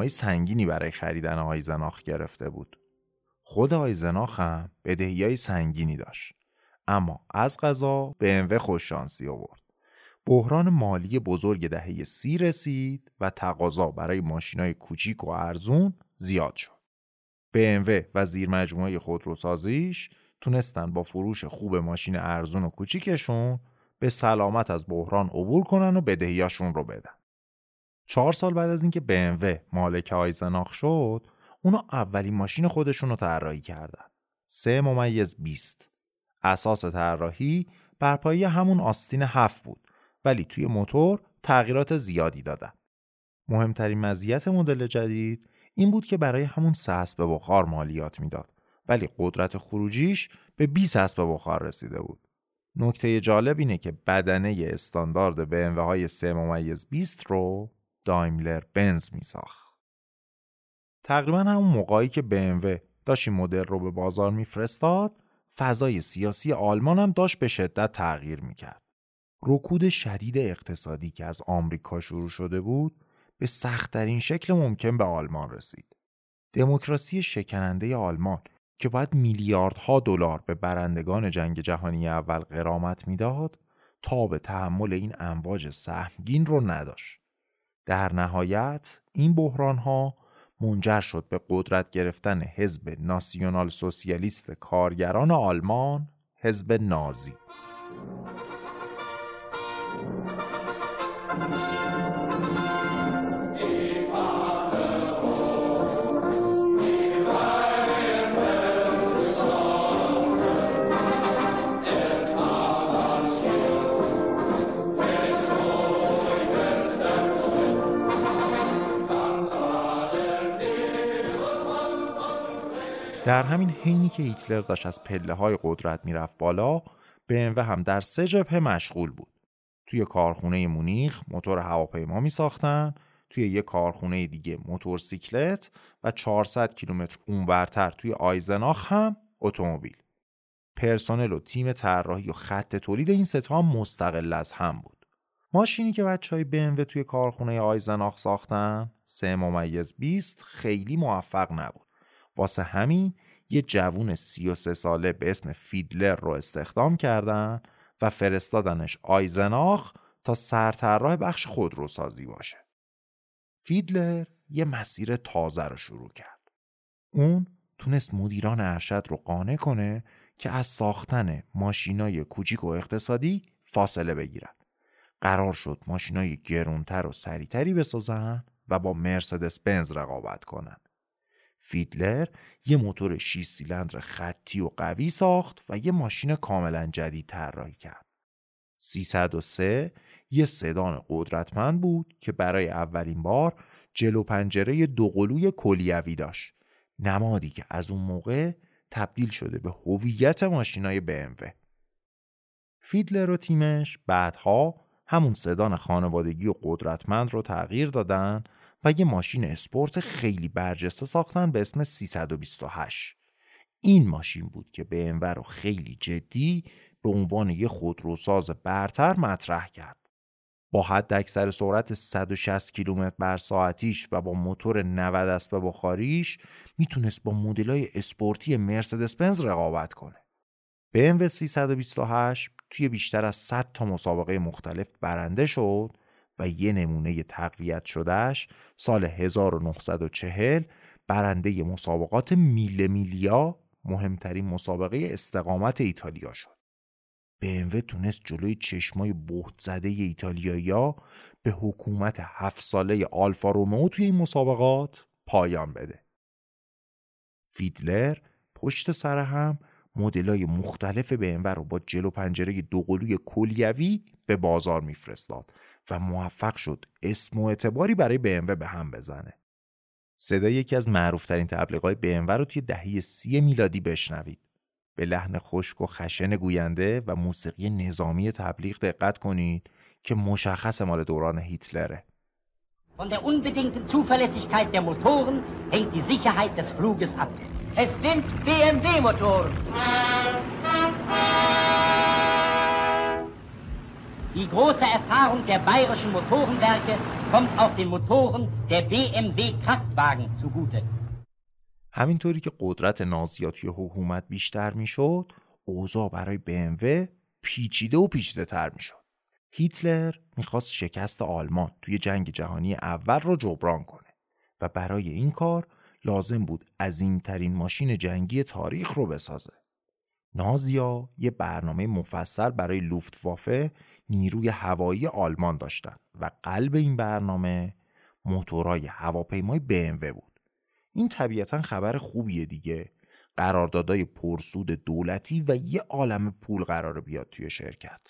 وامای سنگینی برای خریدن آیزناخ گرفته بود. خود آیزناخ هم بدهی سنگینی داشت. اما از قضا BMW خوششانسی آورد. بحران مالی بزرگ دهه سی رسید و تقاضا برای ماشینای کوچیک و ارزون زیاد شد. BMW و زیر مجموعه خودروسازیش تونستن با فروش خوب ماشین ارزون و کوچیکشون به سلامت از بحران عبور کنن و بدهیاشون رو بدن. چهار سال بعد از اینکه BMW مالک آیزناخ شد اونا اولین ماشین خودشون رو طراحی کردن. سه ممیز 20 اساس طراحی بر پایه همون آستین هفت بود ولی توی موتور تغییرات زیادی دادن. مهمترین مزیت مدل جدید این بود که برای همون سه اسب بخار مالیات می‌داد ولی قدرت خروجیش به 20 اسب بخار رسیده بود. نکته جالب اینه که بدنه استاندارد BMW های 3 ممیز 20 رو دایملر بنز می ساخت. تقریبا همون موقعی که BMW داشت این مدل رو به بازار میفرستاد فضای سیاسی آلمان هم داشت به شدت تغییر می‌کرد. رکود شدید اقتصادی که از آمریکا شروع شده بود به سختترین شکل ممکن به آلمان رسید. دموکراسی شکننده آلمان که باید میلیاردها دلار به برندگان جنگ جهانی اول قرامت می‌داد تا به تحمل این امواج سهمگین رو نداشت. در نهایت این بحران ها منجر شد به قدرت گرفتن حزب ناسیونال سوسیالیست کارگران آلمان حزب نازی. در همین حینی که هیتلر داشت از پله های قدرت می‌رفت بالا BMW هم در سه جبهه مشغول بود. توی کارخونه مونیخ موتور هواپیما می ساختن توی یه کارخونه دیگه موتورسیکلت و 400 کیلومتر اونورتر توی آیزناخ هم اتومبیل. پرسنل و تیم طراحی و خط تولید این ستا مستقل از هم بود. ماشینی که بچه های BMW توی کارخونه آیزناخ ساختن سه ممیز 20 خیلی موفق نبود. واسه همین یه جوون 33 ساله به اسم فیدلر رو استخدام کردن و فرستادنش آیزناخ تا سرطراح بخش خودروسازی باشه. فیدلر یه مسیر تازه رو شروع کرد. اون تونست مدیران ارشد رو قانع کنه که از ساختن ماشینای کوچیک و اقتصادی فاصله بگیرن. قرار شد ماشینای گرونتر و سریعتری بسازن و با مرسدس بنز رقابت کنن. فیدلر یه موتور 6 سیلندر خطی و قوی ساخت و یه ماشین کاملا جدید طراحی کرد. 303 یه سدان قدرتمند بود که برای اولین بار جلو پنجره دوقلوی کلیوی داشت. نمادی که از اون موقع تبدیل شده به هویت ماشینای BMW. فیدلر و تیمش بعدها همون سدان خانوادگی و قدرتمند رو تغییر دادن و یه ماشین اسپورت خیلی برجسته ساختن به اسم 328 این ماشین بود که BMW رو خیلی جدی به عنوان یه خودروساز برتر مطرح کرد با حد اکثر سرعت 160 کیلومتر بر ساعتیش و با موتور 90 اسب بخاریش می‌تونست با مدلای اسپورتی مرسدس بنز رقابت کنه. BMW 328 توی بیشتر از 100 تا مسابقه مختلف برنده شد و یه نمونه تقویت شدهش سال 1940 برنده مسابقات میل میلیا مهمترین مسابقه استقامت ایتالیا شد. BMW تونست جلوی چشمای بهت زده ایتالیایی‌ها به حکومت هفت ساله آلفا رومئو توی این مسابقات پایان بده. فیدلر پشت سر هم مدلای مختلف BMW رو با جلو پنجره دوقلوی کلیوی به بازار میفرستاد و موفق شد اسم و اعتباری برای BMW به هم بزنه. صدای یکی از معروفترین تبلیغات BMW رو توی دهه سی میلادی بشنوید. به لحن خشک و خشن گوینده و موسیقی نظامی تبلیغ دقت کنید که مشخص مال دوران هیتلره. Von der unbedingten Zuverlässigkeit der Motoren hängt die Sicherheit des Fluges ab. Es sind BMW-Motoren. Die große Erfahrung der bayerischen Motorenwerke kommt auch den Motoren der BMW-Kraftwagen zugute. همینطوری که قدرت نازیا توی حکومت بیشتر می‌شد، اوضاع برای BMW پیچیده و پیچیده تر می‌شد. هیتلر می‌خواست شکست آلمان توی جنگ جهانی اول رو جبران کنه و برای این کار لازم بود عظیمترین ماشین جنگی تاریخ رو بسازه. نازیا یه برنامه مفصل برای لوفتوافه نیروی هوایی آلمان داشتن و قلب این برنامه موتورهای هواپیمای BMW بود. این طبیعتا خبر خوبیه دیگه. قراردادای پرسود دولتی و یه عالم پول قرار بیاد توی شرکت.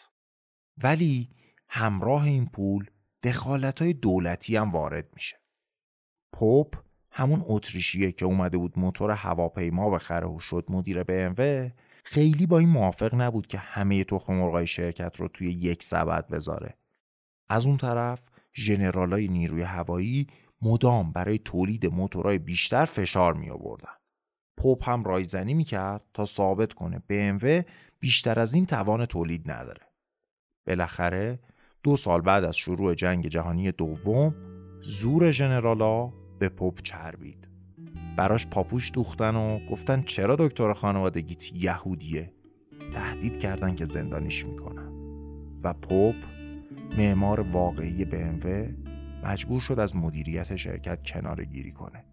ولی همراه این پول دخالت دولتی هم وارد میشه. پوپ همون اتریشیه که اومده بود موتور هواپیما بخره و شد مدیر BMW خیلی با این موافق نبود که همه تخم مرغای شرکت رو توی یک سبد بذاره. از اون طرف ژنرالای نیروی هوایی مدام برای تولید موتورهای بیشتر فشار می آوردن. پوپ هم رایزنی می کرد تا ثابت کنه BMW بیشتر از این توان تولید نداره. بالاخره دو سال بعد از شروع جنگ جهانی دوم زور ژنرالا به پوپ چربید. براش پاپوش دوختن و گفتن چرا دکتر خانوادگیت یهودیه؟ تهدید کردن که زندانیش می‌کنن. و پوپ معمار واقعی BMW مجبور شد از مدیریت شرکت کناره گیری کنه.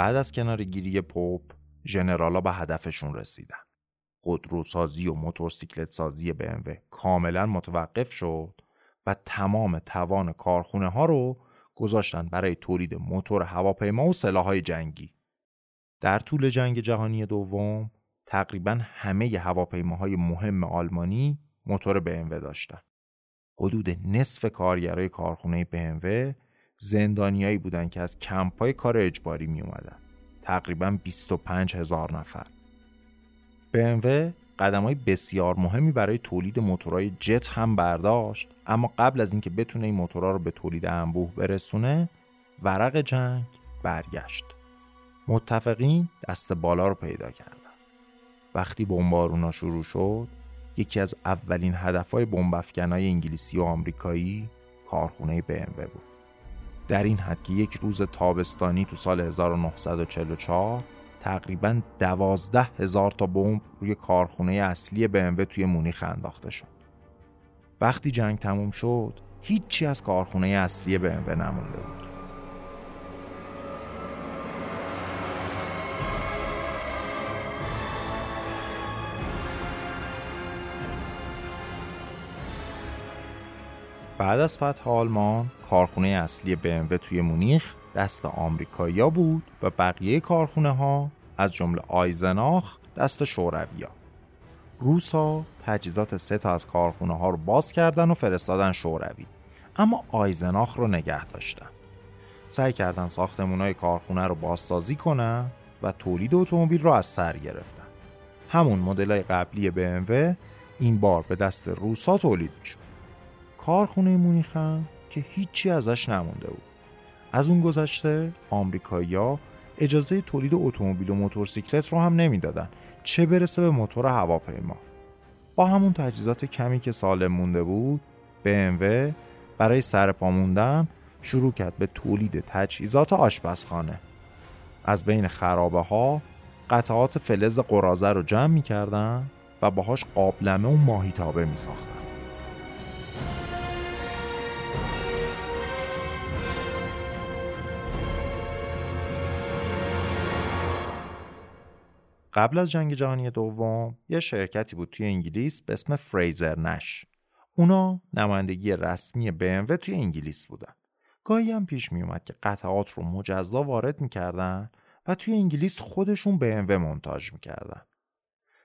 بعد از کنارگیری پوپ ژنرالا به هدفشون رسیدن خودروسازی و موتورسیکلت سازی BMW کاملا متوقف شد و تمام توان کارخونه ها رو گذاشتن برای تولید موتور هواپیما و سلاحهای جنگی. در طول جنگ جهانی دوم تقریبا همه هواپیماهای مهم آلمانی موتور BMW داشتن. حدود نصف کارگرای کارخونه BMW زندانیایی بودن که از کمپای کار اجباری می اومدن. تقریبا 25 هزار نفر. BMW قدم های بسیار مهمی برای تولید موتورهای جت هم برداشت اما قبل از اینکه بتونه این موتورها رو به تولید انبوه برسونه ورق جنگ برگشت متفقین دست بالا رو پیدا کردن وقتی بمبارونا شروع شد یکی از اولین هدفهای بمبافکنای انگلیسی و آمریکایی کارخونه BMW بود در این حد که یک روز تابستانی تو سال 1944 تقریبا دوازده هزار تا بمب روی کارخونه اصلی BMW توی مونیخ انداخته شد. وقتی جنگ تموم شد هیچی از کارخونه اصلی BMW نمونده بود. بعد از فتح آلمان کارخونه اصلی BMW توی مونیخ دست آمریکایی‌ها بود و بقیه کارخونه ها از جمله آیزناخ دست شورویا روسا تجهیزات سه تا از کارخونه ها رو باز کردن و فرستادن شوروی. اما آیزناخ رو نگه داشتن. سعی کردن ساختمون های کارخونه رو بازسازی کنن و تولید اتومبیل رو از سر گرفتن. همون مدل قبلی BMW این بار به دست روسا تولید می‌شد. کارخونه مونیخن که هیچی ازش نمونده بود. از اون گذشته آمریکایی‌ها اجازه تولید اتومبیل و موتورسیکلت رو هم نمی‌دادن. چه برسه به موتور هواپیما. با همون تجهیزات کمی که سالم مونده بود BMW برای سرپا موندن شروع کرد به تولید تجهیزات آشپزخانه. از بین خرابه ها قطعات فلز قرازه رو جمع می‌کردن و باهاش قابلمه و ماهیتابه می ساختن. قبل از جنگ جهانی دوم یه شرکتی بود توی انگلیس به اسم فریزر نش اونا نمایندگی رسمی BMW توی انگلیس بودن. گاهی هم پیش می اومد که قطعات رو مجزا وارد می‌کردن و توی انگلیس خودشون BMW منتاج می‌کردن.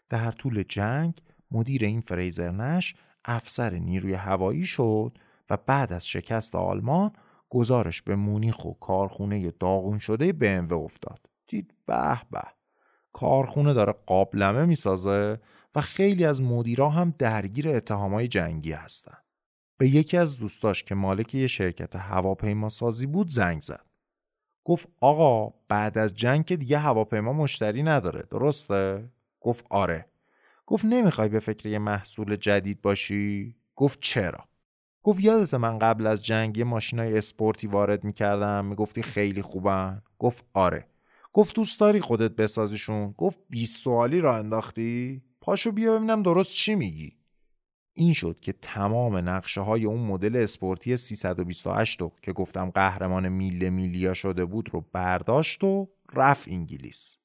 در طول جنگ مدیر این فریزر نش افسر نیروی هوایی شد و بعد از شکست آلمان گزارش به مونیخ و کارخونه داغون شده BMW افتاد. دید به به. کارخونه داره قابلمه می‌سازه و خیلی از مدیرا هم درگیر اتهامای جنگی هستن. به یکی از دوستاش که مالک یه شرکت هواپیما سازی بود زنگ زد. گفت آقا بعد از جنگ که دیگه هواپیما مشتری نداره درسته؟ گفت آره. گفت نمی‌خوای به فکر یه محصول جدید باشی؟ گفت چرا؟ گفت یادته من قبل از جنگ یه ماشینای اسپورتی وارد می‌کردم می‌گفتی خیلی خوبن؟ گفت آره. گفت دوست داری خودت بسازیشون؟ گفت 20 سوالی راه انداختی؟ پاشو بیا ببینم درست چی میگی. این شد که تمام نقشه های اون مدل اسپورتی 328 رو که گفتم قهرمان Mille Miglia شده بود رو برداشت و رفت انگلیس.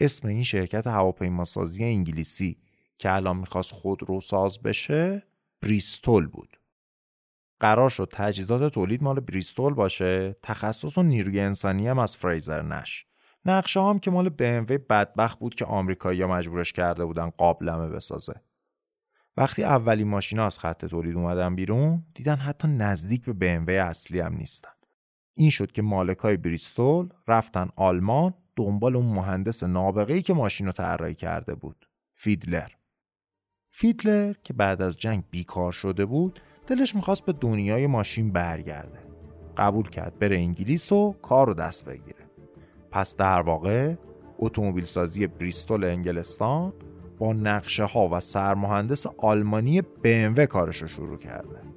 اسم این شرکت هواپیماسازی انگلیسی که الان می‌خواست خود رو ساز بشه بریستول بود. قرار شد تجهیزات تولید مال بریستول باشه. تخصص و نیروی انسانی هم از فریزر نش نقشه هم که مال BMW بدبخت بود که آمریکایی‌ها مجبورش کرده بودن قابلمه بسازه. وقتی اولین ماشینا از خط تولید اومدن بیرون دیدن حتی نزدیک به BMW اصلی هم نیستن. این شد که مالکای بریستول رفتن آلمان دنبال اون مهندس نابغه‌ای که ماشین رو طراحی کرده بود. فیدلر. فیدلر که بعد از جنگ بیکار شده بود دلش می‌خواست به دنیای ماشین برگرده. قبول کرد بره انگلیس و کار رو دست بگیره. پس در واقع اتومبیل سازی بریستول انگلستان با نقشه ها و سرمهندس آلمانی BMW کارش رو شروع کرده.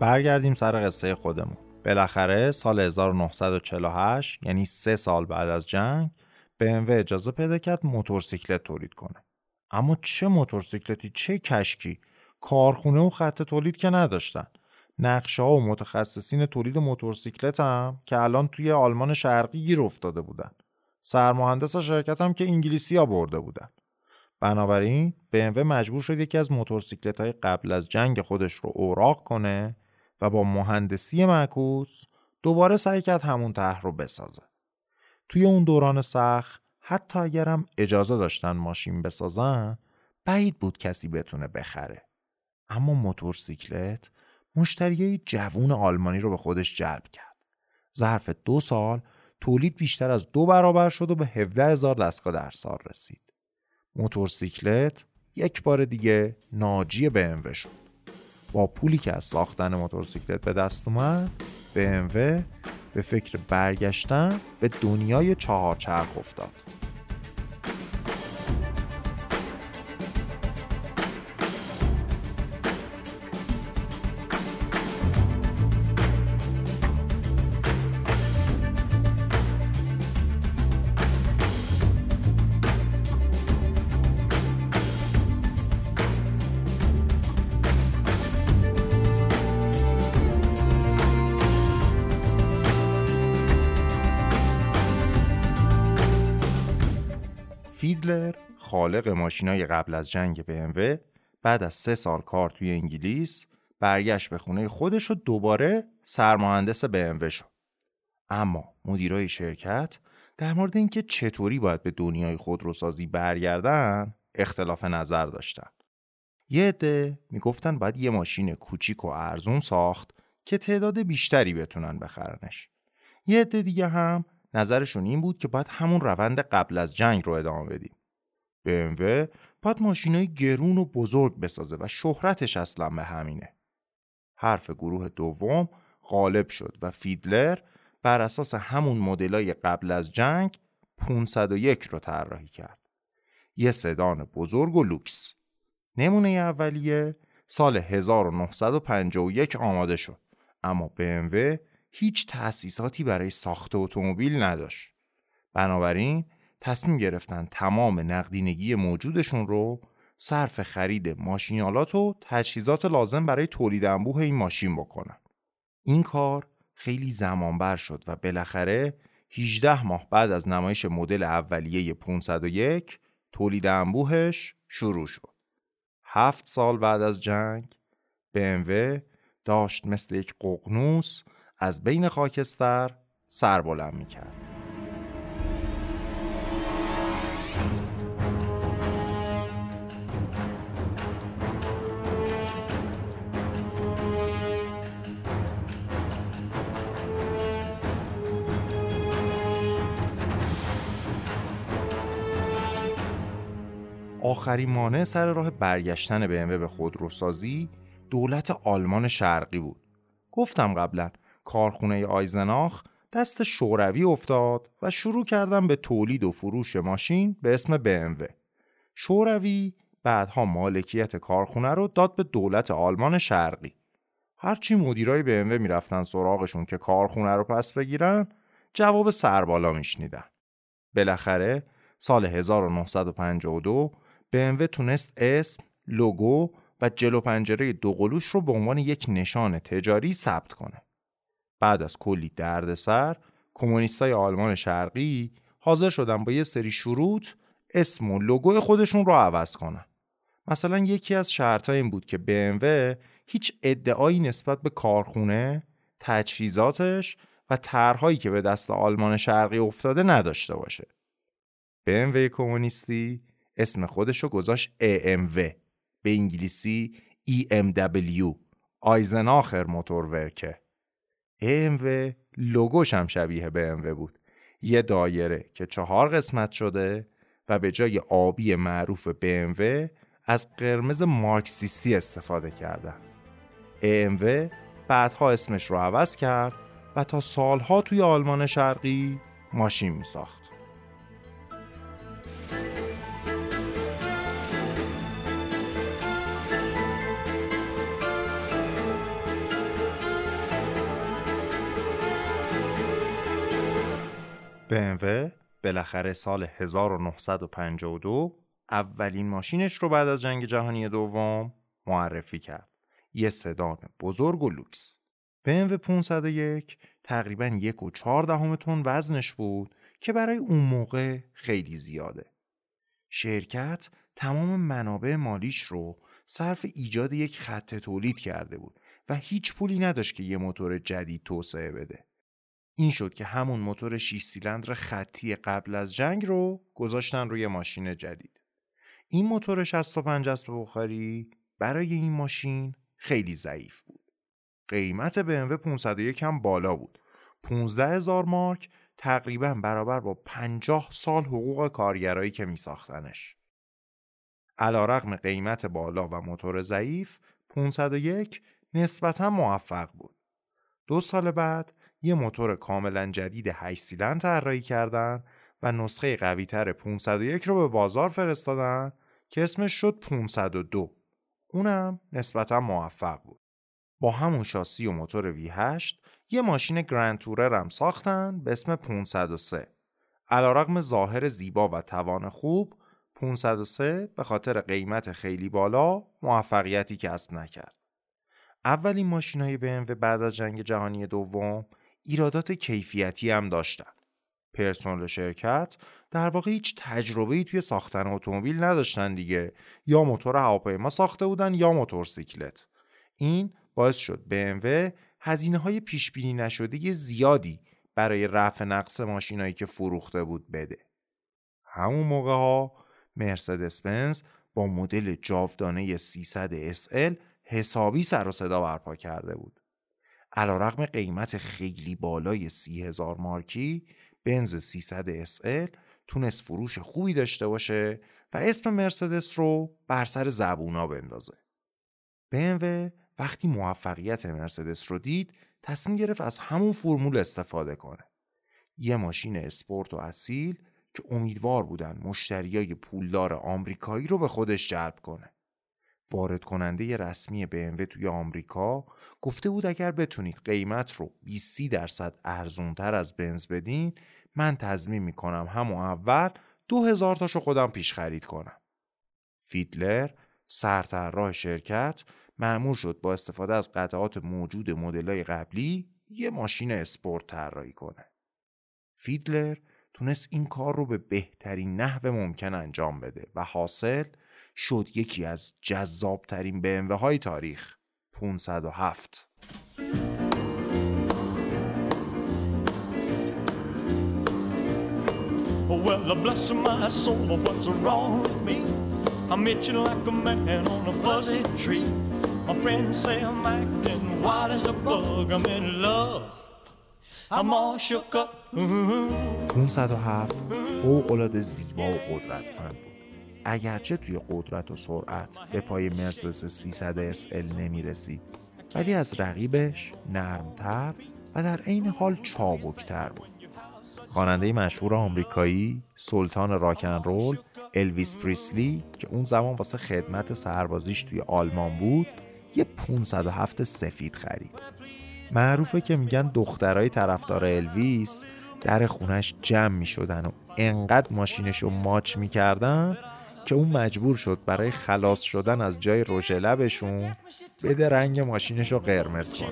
برگردیم سر قصه خودمون بالاخره سال 1948 یعنی سه سال بعد از جنگ BMW اجازه پیدا کرد موتورسیکلت تولید کنه. اما چه موتورسیکلتی چه کشکی کارخونه و خط تولید که نداشتن. نقشه ها و متخصصین تولید موتورسیکلت هم که الان توی آلمان شرقی گیر افتاده بودن. سرمهندس شرکت هم که انگلیسی ها برده بودن. بنابراین BMW مجبور شد یکی از موتورسیکلت های قبل از جنگ خودش رو اوراق کنه و با مهندسی معکوس دوباره سعی کرد همون طرح رو بسازه. توی اون دوران سخت حتی اگرم اجازه داشتن ماشین بسازن بعید بود کسی بتونه بخره. اما موتورسیکلت مشتریای جوون آلمانی رو به خودش جلب کرد. ظرف دو سال تولید بیشتر از دو برابر شد و به 17 هزار دستگاه در سال رسید. موتورسیکلت یک بار دیگه ناجی BMW شد. با پولی که از ساختن موتورسیکلت به دست اومد BMW به فکر برگشتن به دنیای چهارچرخ افتاد. خالق ماشینای قبل از جنگ BMW بعد از سه سال کار توی انگلیس برگشت به خونه خودش و دوباره سرمهندس BMW شد. اما مدیرای شرکت در مورد اینکه چطوری باید به دنیای خودروسازی برگردن اختلاف نظر داشتن. یه عده می‌گفتن باید یه ماشین کوچیک و ارزون ساخت که تعداد بیشتری بتونن بخرنش. یه عده دیگه هم نظرشون این بود که باید همون روند قبل از جنگ رو ادامه بدیم. BMW باید ماشینای گرون و بزرگ بسازه و شهرتش اصلا به همینه. حرف گروه دوم غالب شد و فیدلر بر اساس همون مدلای قبل از جنگ 501 رو طراحی کرد. یه سدان بزرگ و لوکس. نمونه اولیه سال 1951 آماده شد اما BMW هیچ تأسیساتی برای ساخت اتومبیل نداشت. بنابراین تصمیم گرفتن تمام نقدینگی موجودشون رو صرف خرید ماشینالات و تجهیزات لازم برای تولید انبوه این ماشین بکنن. این کار خیلی زمانبر شد و بالاخره 18 ماه بعد از نمایش مدل اولیه 501 تولید انبوهش شروع شد. هفت سال بعد از جنگ BMW داشت مثل یک ققنوس از بین خاکستر سر می‌کرد. آخرین مانع سر راه برگشتن BMW به خودروسازی دولت آلمان شرقی بود. گفتم قبلا کارخونه آیزناخ دست شوروی افتاد و شروع کردن به تولید و فروش ماشین به اسم BMW. شوروی بعدها مالکیت کارخونه رو داد به دولت آلمان شرقی. هرچی مدیرای BMW می‌رفتن سراغشون که کارخونه رو پس بگیرن جواب سربالا میشنیدن. بالاخره سال 1952 BMW تونست اسم، لوگو و جلو پنجره دوقلوش رو به عنوان یک نشان تجاری ثبت کنه. بعد از کلی دردسر کمونیستای آلمان شرقی حاضر شدن با یه سری شروط اسم و لوگو خودشون رو عوض کنن. مثلا یکی از شرط این بود که BMW هیچ ادعایی نسبت به کارخونه، تجهیزاتش و طرحهایی که به دست آلمان شرقی افتاده نداشته باشه. BMW کمونیستی اسم خودش رو گذاشت AMW به انگلیسی EMW آیزناخر موتور ورکه AMW لوگوش هم شبیه BMW بود. یه دایره که چهار قسمت شده و به جای آبی معروف BMW از قرمز مارکسیستی استفاده کردن AMW بعدها اسمش رو عوض کرد و تا سالها توی آلمان شرقی ماشین می ساخت. BMW بالاخره سال 1952 اولین ماشینش رو بعد از جنگ جهانی دوم معرفی کرد. یه سدان بزرگ و لوکس. BMW 501 تقریبا یک و دهم وزنش بود که برای اون موقع خیلی زیاده. شرکت تمام منابع مالیش رو صرف ایجاد یک خط تولید کرده بود و هیچ پولی نداشت که یه موتور جدید توسعه بده. این شد که همون موتور 6 سیلندر خطی قبل از جنگ رو گذاشتن روی ماشین جدید. این موتور 65 اسب بخاری برای این ماشین خیلی ضعیف بود. قیمت BMW 501 هم بالا بود. 15 هزار مارک تقریبا برابر با 50 سال حقوق کارگرایی که می ساختنش. علا رقم قیمت بالا و موتور ضعیف 501 نسبتا موفق بود. دو سال بعد یه موتور کاملا جدید 8 سیلندر طراحی کردن و نسخه قویتر 501 رو به بازار فرستادن که اسمش شد 502. اونم نسبتا موفق بود. با همون شاسی و موتور V8 یه ماشین گرند تورر هم ساختن به اسم 503. علیرغم ظاهر زیبا و توان خوب 503 به خاطر قیمت خیلی بالا موفقیتی کسب نکرد. اولین ماشین های BMW بعد از جنگ جهانی دوم ایرادات کیفیتی هم داشتن. پرسنل شرکت در واقع هیچ تجربه‌ای توی ساختن اتومبیل نداشتن دیگه یا موتور هواپیما ساخته بودن یا موتورسیکلت. این باعث شد BMW هزینه های پیش بینی نشده زیادی برای رفع نقص ماشینایی که فروخته بود بده. همون موقع ها مرسدس بنز با مدل جاودانه 300 SL حسابی سر و صدا برپا کرده بود. علیرغم قیمت خیلی بالای 30 هزار مارکی بنز 300 SL تونست فروش خوبی داشته باشه و اسم مرسدس رو بر سر زبونا بندازه. BMW وقتی موفقیت مرسدس رو دید تصمیم گرفت از همون فرمول استفاده کنه. یه ماشین اسپورت و اصیل که امیدوار بودن مشتریای پولدار آمریکایی رو به خودش جلب کنه. وارد کننده رسمی BMW توی آمریکا گفته بود اگر بتونید قیمت رو 20 درصد ارزونتر از بنز بدین من تضمین می‌کنم همون اول 2000 تاشو خودم پیش خرید کنم. فیدلر سرطراح شرکت مأمور شد با استفاده از قطعات موجود مدلای قبلی یه ماشین اسپورت طراحی کنه. فیدلر تونست این کار رو به بهترین نحو ممکن انجام بده و حاصل شد یکی از جذابترین BMW های تاریخ 507 Well, bless my soul, what's wrong with me? I'm itching like a man on a fuzzy tree. My friends say I'm acting wild as a bug. I'm in love. I'm all shook up. 507 فوق العاده زیبا و قدرتمند. اگرچه توی قدرت و سرعت به پای مرسدس 300 SL نمی رسید ولی از رقیبش نرمتر و در عین حال چابکتر بود. خواننده مشهور آمریکایی سلطان راکن رول الویس پریسلی که اون زمان واسه خدمت سربازیش توی آلمان بود یه 507 سفید خرید معروفه که میگن دخترای طرفدار الویس در خونش جمع می‌شدن و انقدر ماشینش رو ماچ می‌کردن که اون مجبور شد برای خلاص شدن از جای رژ لبشون بده رنگ ماشینش رو قرمز کنه.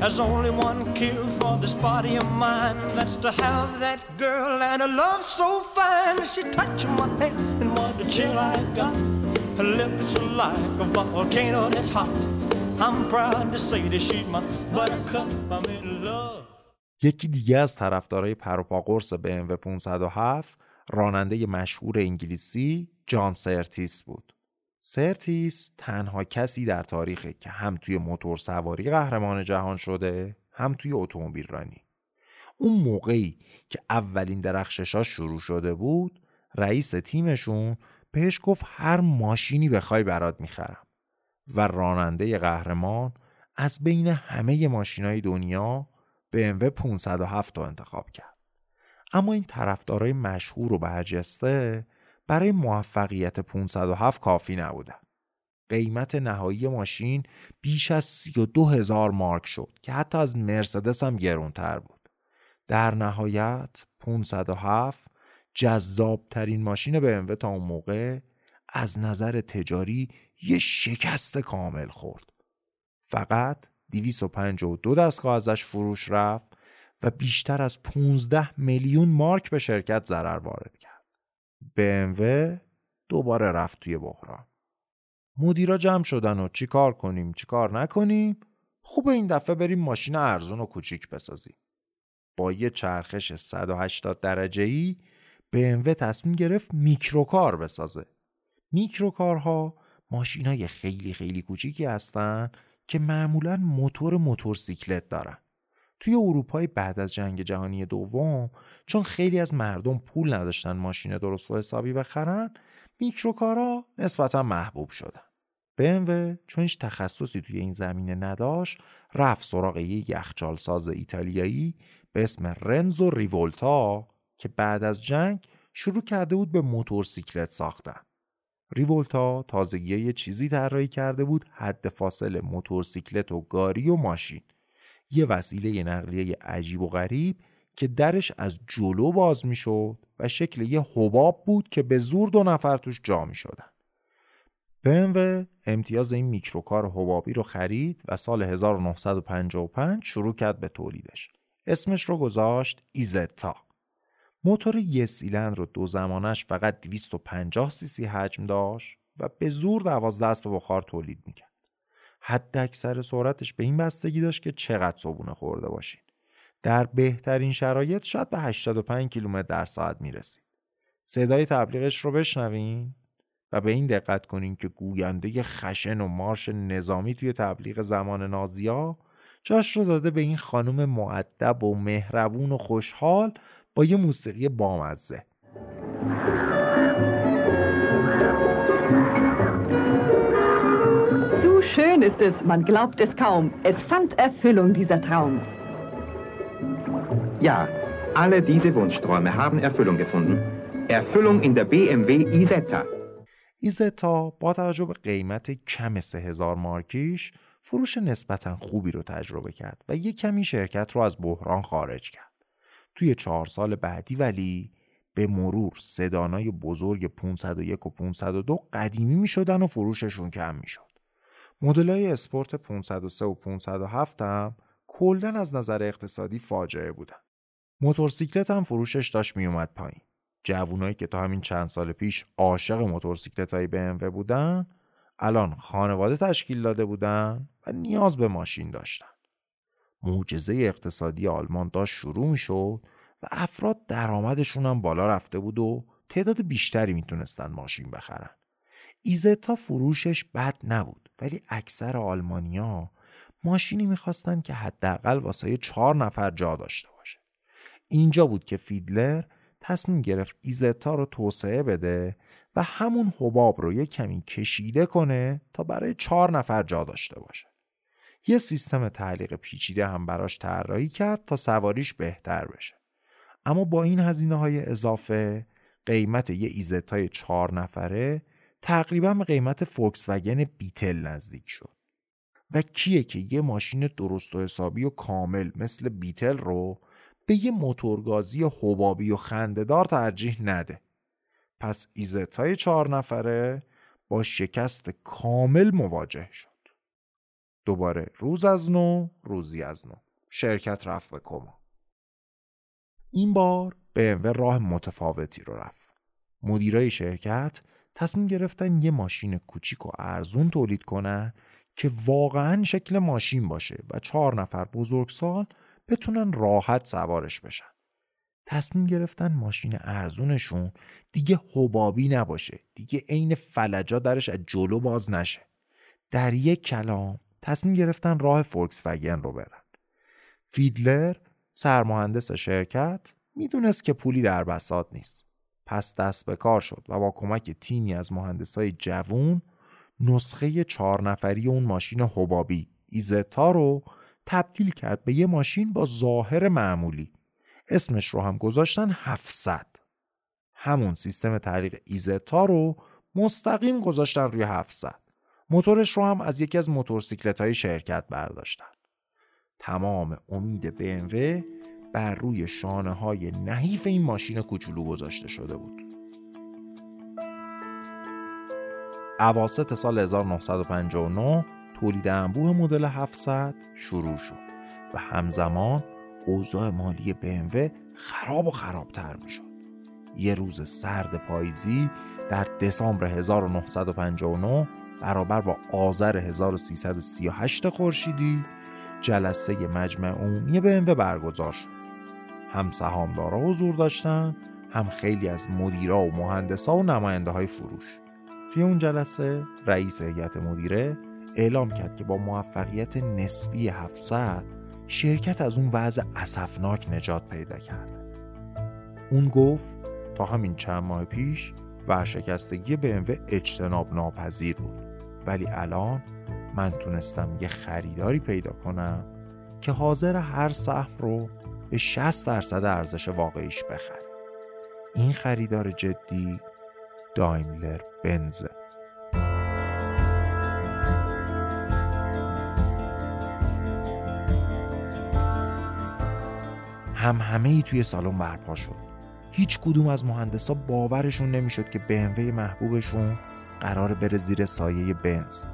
There's only one cure for this body of mine. That's to have that girl and a love so fine. She touching my hand and what a chill I got. Her lips are like a volcano that's hot. I'm proud to say that she's my buttercup. I'm in love. یکی دیگه از طرفدارای پروپا قرص BMW 507 راننده مشهور انگلیسی جان سرتیس بود. سرتیس تنها کسی در تاریخه که هم توی موتور سواری قهرمان جهان شده هم توی اتومبیل رانی. اون موقعی که اولین درخششاش شروع شده بود رئیس تیمشون بهش گفت هر ماشینی بخوای برات می‌خرم و راننده قهرمان از بین همه ماشینای دنیا BMW 507 رو انتخاب کرد. اما این طرفدارای مشهور و برجسته برای موفقیت 507 کافی نبودن. قیمت نهایی ماشین بیش از 32 هزار مارک شد که حتی از مرسدس هم گرونتر بود. در نهایت 507 جذاب ترین ماشین BMW تا اون موقع از نظر تجاری یه شکست کامل خورد. فقط 252 دستگاه ازش فروش رفت و بیشتر از 15 میلیون مارک به شرکت ضرر وارد کرد. BMW دوباره رفت توی بحران. مدیرا جمع شدن و چی کار کنیم چی کار نکنیم خوب این دفعه بریم ماشین ارزون و کوچیک بسازیم. با یه چرخش 180 درجه ای BMW تصمیم گرفت میکروکار بسازه. میکروکارها ماشینای خیلی خیلی کوچیکی هستن که معمولا موتور موتورسیکلت دارن. توی اروپای بعد از جنگ جهانی دوم چون خیلی از مردم پول نداشتن ماشین درست و حسابی بخرن میکروکارا نسبتا محبوب شدن. BMW چون هیچ تخصصی توی این زمینه نداشت رفت سراغ یه یخچال ساز ایتالیایی به اسم رنزو ریولتا که بعد از جنگ شروع کرده بود به موتورسیکلت ساختن. ریولتا تازگی یه چیزی طراحی کرده بود حد فاصل موتورسیکلت و گاری و ماشین. یه وسیله نقلیه عجیب و غریب که درش از جلو باز می‌شد و شکل یه حباب بود که به زور دو نفر توش جا می شدن. BMW امتیاز این میکروکار حبابی رو خرید و سال 1955 شروع کرد به تولیدش. اسمش رو گذاشت ایزتا. موتور یه سیلندر رو دو زمانش فقط 250 سی سی حجم داشت و به زور 12 اسب بخار تولید می‌کرد. حد اکثر سرعتش به این بستگی داشت که چقدر صبونه خورده باشین. در بهترین شرایط شاید به 85 کیلومتر در ساعت می‌رسید. صدای تبلیغش رو بشنوین و به این دقت کنین که گوینده خشن و مارش نظامی توی تبلیغ زمان نازیا جاش رو داده به این خانم معدب و مهربون و خوشحال با یه موسیقی بامزه schön ist es, man glaubt es kaum. Es fand Erfüllung, dieser Traum. Ja, alle diese Wunschträume haben Erfüllung gefunden. Erfüllung in der BMW Isetta. ایزتا با توجه به قیمت کم 3000 مارکیش فروش نسبتا خوبی رو تجربه کرد و یک کمی شرکت رو از بحران خارج کرد. توی چهار سال بعدی ولی به مرور سدانای بزرگ 501 و 502 قدیمی می شدن و فروششون کم می شد. مدلای اسپورت 503 و 507 هم کلن از نظر اقتصادی فاجعه بودن. موتورسیکلت هم فروشش داشت می اومد پایین. جوونایی که تا همین چند سال پیش عاشق موتورسیکلت های BMW بودن الان خانواده تشکیل داده بودن و نیاز به ماشین داشتن. معجزه اقتصادی آلمان داشت شروع می شد و افراد درآمدشون هم بالا رفته بود و تعداد بیشتری می‌تونستن ماشین بخرن. ایزتا فروشش بد نبود ولی اکثر آلمانیا ماشینی می‌خواستن که حداقل واسه چهار نفر جا داشته باشه. اینجا بود که فیدلر تصمیم گرفت ایزتا رو توسعه بده و همون حباب رو یه کمی کشیده کنه تا برای چهار نفر جا داشته باشه. یه سیستم تعلیق پیچیده هم براش طراحی کرد تا سواریش بهتر بشه. اما با این هزینه های اضافه قیمت یه Isetta ی چهار نفره تقریبا به قیمت Volkswagen Beetle نزدیک شد. و کیه که یه ماشین درست و حسابی و کامل مثل Beetle رو به یه موتورگازی حبابی و خندهدار ترجیح نده. پس Isetta ی چهار نفره با شکست کامل مواجه شد. دوباره روز از نو روزی از نو شرکت رفت به کما این بار BMW راه متفاوتی رو رفت مدیرای شرکت تصمیم گرفتن یه ماشین کوچیک و ارزون تولید کنن که واقعا شکل ماشین باشه و چهار نفر بزرگسال بتونن راحت سوارش بشن تصمیم گرفتن ماشین ارزونشون دیگه حبابی نباشه دیگه عین فلجا درش از جلو باز نشه در یک کلام تصمیم گرفتن راه فولکس وگن رو برن. فیدلر سرمهندس شرکت می‌دونست که پولی در بساط نیست. پس دست به کار شد و با کمک تیمی از مهندسای جوون نسخه چهار نفری اون ماشین حبابی ایزتا رو تبدیل کرد به یه ماشین با ظاهر معمولی. اسمش رو هم گذاشتن 700 همون سیستم تعلیق ایزتا رو مستقیم گذاشتن روی 700 موتورش رو هم از یکی از موتورسیکلت های شرکت برداشتن. تمام امید BMW بر روی شانه های نحیف این ماشین کوچولو گذاشته شده بود اواسط سال 1959 تولید انبوه مدل 700 شروع شد و همزمان اوضاع مالی BMW خراب و خرابتر می شد. یه روز سرد پاییزی در دسامبر 1959 برابر با آذر 1338 خورشیدی جلسه مجمع عمومی BMW برگزار شد. هم سهامدارا حضور داشتن هم خیلی از مدیرا و مهندسا و نماینده های فروش. توی اون جلسه رئیس هیئت مدیره اعلام کرد که با موفقیت نسبی 700 شرکت از اون وضع اسفناک نجات پیدا کرده. اون گفت تا همین چند ماه پیش ورشکستگی BMW اجتناب ناپذیر بود ولی الان من تونستم یه خریداری پیدا کنم که حاضر هر سهم رو به 60 درصد ارزش واقعیش بخره. این خریدار جدی دایملر بنزه. هم همه ای توی سالن برپا شد هیچ کدوم از مهندسا باورشون نمی‌شد که BMW محبوبشون قرار بره زیر سایه بنز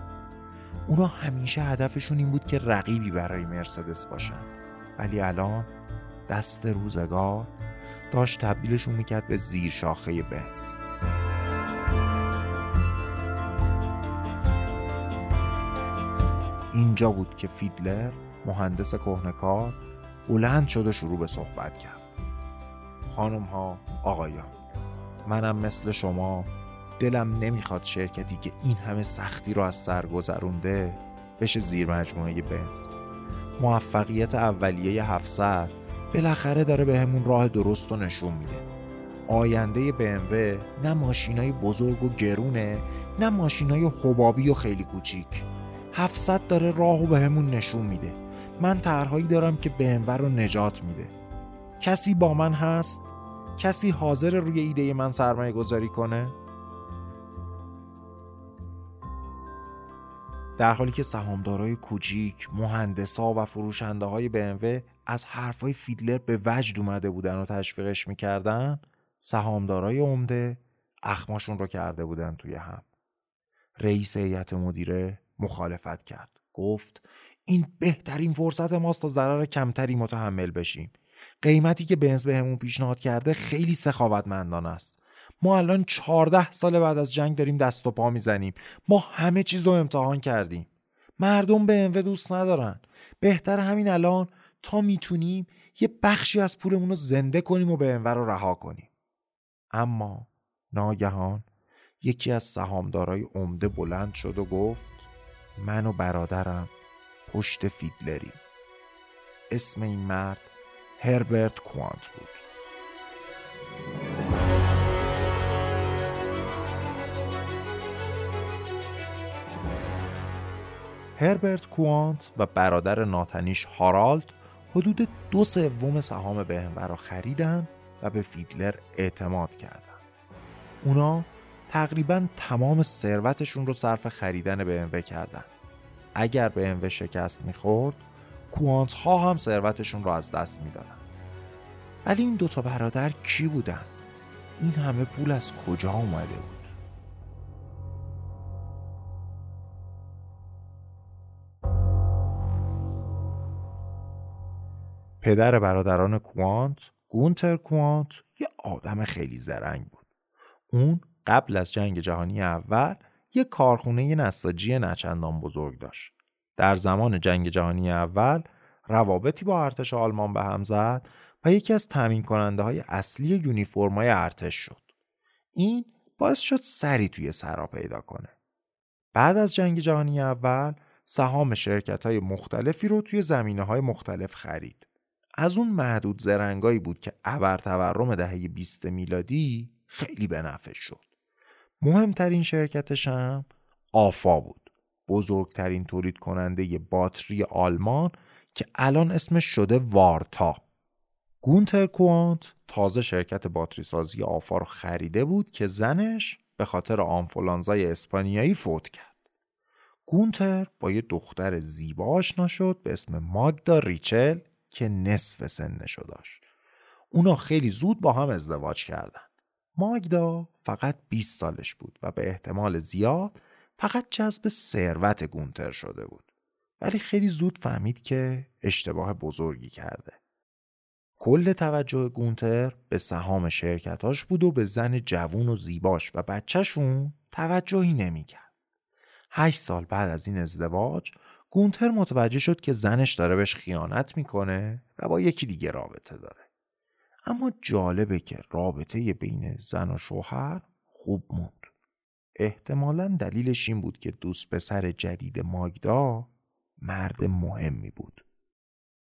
اونا همیشه هدفشون این بود که رقیبی برای مرسدس باشن ولی الان دست روزگار داشت تبدیلشون می‌کرد به زیر شاخه بنز اینجا بود که فیدلر مهندس کهنکار بلند شد و شروع به صحبت کرد. خانم ها آقایان منم مثل شما دلم نمی‌خواد شرکتی که این همه سختی رو از سر گذرونده بشه زیر مجموعه بنز موفقیت اولیه 700 بالاخره داره به همون راه درست رو نشون میده. آینده BMW نه ماشینای بزرگ و گرونه نه ماشینای حبابی و خیلی کوچیک. 700 داره راهو به همون نشون میده. من طرحهایی دارم که BMW رو نجات میده. کسی با من هست؟ کسی حاضر روی ایده من سرمایه گذاری کنه؟ در حالی که سهامدارای کوچیک، مهندسا و فروشنده های BMW از حرفای فیدلر به وجد اومده بودن و تشویقش می‌کردن سهامدارای عمده اخماشون رو کرده بودن توی هم. رئیس هیئت مدیره مخالفت کرد. گفت این بهترین فرصت ماست تا ضرر کمتری متحمل بشیم. قیمتی که بنز بهمون پیشنهاد کرده خیلی سخاوتمندانه است. ما الان 14 سال بعد از جنگ داریم دست و پا می‌زنیم. ما همه چیز رو امتحان کردیم. مردم به دوست ندارن. بهتر همین الان تا می‌تونیم یه بخشی از پولمون رو زنده کنیم و BMW رو رها کنیم. اما ناگهان یکی از سهامدارای عمده بلند شد و گفت من و برادرم پشت فیدلریم اسم این مرد هربرت کوانت بود. هربرت کوانت و برادر ناتنیش هارالد حدود دو سوم سهام BMW را خریدن و به فیدلر اعتماد کردند. اونا تقریبا تمام ثروتشون رو صرف خریدن BMW کردن. اگر BMW شکست می‌خورد، کوانت ها هم ثروتشون رو از دست می‌دادن. ولی این دوتا برادر کی بودن؟ این همه پول از کجا اومده بود؟ پدر برادران کوانت گونتر کوانت یه آدم خیلی زرنگ بود. اون قبل از جنگ جهانی اول یه کارخونه نساجی نچندان بزرگ داشت. در زمان جنگ جهانی اول روابطی با ارتش آلمان به هم زد و یکی از تامین کننده های اصلی یونیفرمای ارتش شد. این باعث شد سری توی سرا پیدا کنه. بعد از جنگ جهانی اول سهام شرکت های مختلفی رو توی زمینه های مختلف خرید. از اون معدود زرنگایی بود که ابر تورم دهه 20 میلادی خیلی به نفعش شد. مهمترین شرکتش هم آفا بود. بزرگترین تولید کننده باتری آلمان که الان اسمش شده وارتا. گونتر کوانت تازه شرکت باتری سازی آفا رو خریده بود که زنش به خاطر آنفولانزای اسپانیایی فوت کرد. گونتر با یه دختر زیبا آشنا شد به اسم ماگدا ریچل که نصف سنشو داشت. اونا خیلی زود با هم ازدواج کردن. ماگدا فقط 20 سالش بود و به احتمال زیاد فقط جذب ثروت گونتر شده بود. ولی خیلی زود فهمید که اشتباه بزرگی کرده. کل توجه گونتر به سهام شرکتاش بود و به زن جوون و زیباش و بچهشون توجهی نمی‌کرد. هشت سال بعد از این ازدواج گونتر متوجه شد که زنش داره بهش خیانت می‌کنه و با یکی دیگه رابطه داره. اما جالبه که رابطه بین زن و شوهر خوب موند. احتمالا دلیلش این بود که دوست پسر جدید ماگدا مرد مهمی بود.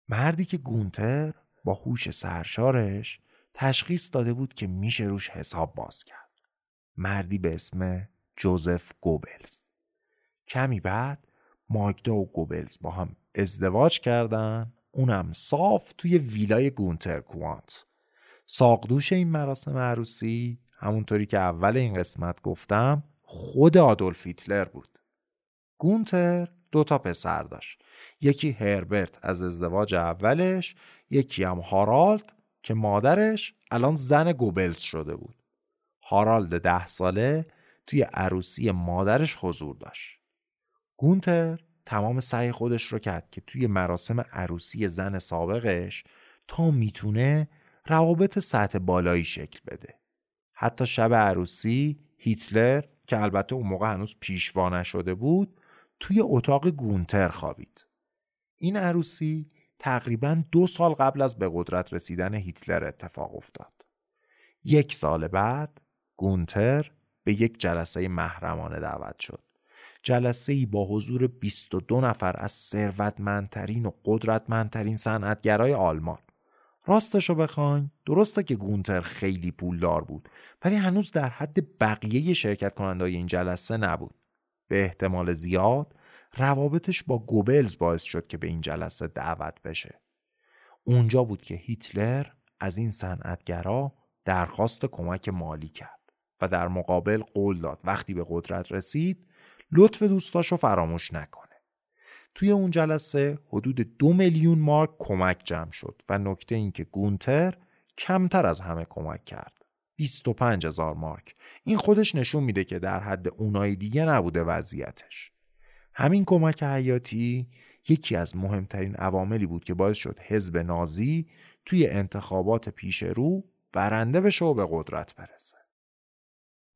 مردی که گونتر با هوش سرشارش تشخیص داده بود که میشه روش حساب باز کرد. مردی به اسم جوزف گوبلز. کمی بعد ماگدا و گوبلز با هم ازدواج کردن اونم صاف توی ویلای گونتر کوانت. ساقدوش این مراسم عروسی همونطوری که اول این قسمت گفتم خود آدولف هیتلر بود. گونتر دو تا پسر داشت. یکی هربرت از ازدواج اولش، یکی هم هارالد که مادرش الان زن گوبلز شده بود. هارالد ده ساله توی عروسی مادرش حضور داشت. گونتر تمام سعی خودش رو کرد که توی مراسم عروسی زن سابقش تا می‌تونه روابط سطح بالایی شکل بده. حتی شب عروسی هیتلر که البته اون موقع هنوز پیشوا نشده بود توی اتاق گونتر خوابید. این عروسی تقریبا دو سال قبل از به قدرت رسیدن هیتلر اتفاق افتاد. یک سال بعد گونتر به یک جلسه محرمانه دعوت شد. جلسه ای با حضور 22 نفر از ثروتمندترین و قدرتمندترین صنعتگرای آلمان. راستشو بخواین درسته که گونتر خیلی پولدار بود ولی هنوز در حد بقیه شرکت کنندهای این جلسه نبود. به احتمال زیاد روابطش با گوبلز باعث شد که به این جلسه دعوت بشه. اونجا بود که هیتلر از این صنعتگرا درخواست کمک مالی کرد و در مقابل قول داد وقتی به قدرت رسید لطف دوستاشو فراموش نکنه. توی اون جلسه حدود دو میلیون مارک کمک جمع شد و نکته این که گونتر کمتر از همه کمک کرد. 25 هزار مارک. این خودش نشون میده که در حد اونای دیگه نبوده وضعیتش. همین کمک حیاتی یکی از مهمترین عواملی بود که باعث شد حزب نازی توی انتخابات پیش رو برنده بشه و به قدرت برسه.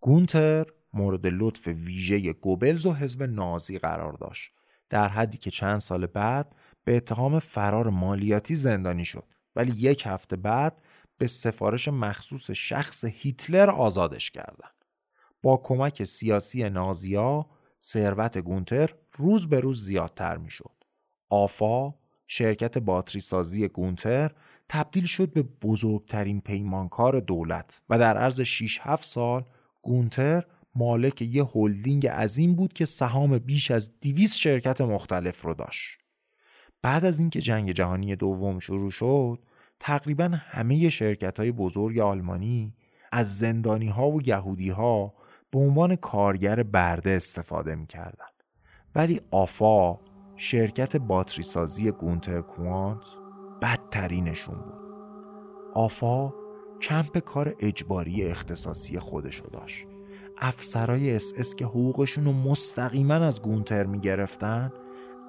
گونتر مورد لطف ویژه گوبلز و حزب نازی قرار داشت در حدی که چند سال بعد به اتهام فرار مالیاتی زندانی شد ولی یک هفته بعد به سفارش مخصوص شخص هیتلر آزادش کردند. با کمک سیاسی نازیا ثروت گونتر روز به روز زیادتر می‌شد. آفا شرکت باتری سازی گونتر تبدیل شد به بزرگترین پیمانکار دولت و در عرض 6 7 سال گونتر مالک یه هلدینگ عظیم بود که سهام بیش از 200 شرکت مختلف رو داشت. بعد از اینکه جنگ جهانی دوم شروع شد، تقریبا همه شرکت های بزرگ آلمانی از زندانی ها و یهودی ها به عنوان کارگر برده استفاده می کردن. ولی AFA شرکت باتری سازی گونتر کوانت بدترینشون بود. AFA کمپ کار اجباری اختصاصی خودشو داشت. افسرای اس اس که حقوقشون رو مستقیما از گونتر می‌گرفتن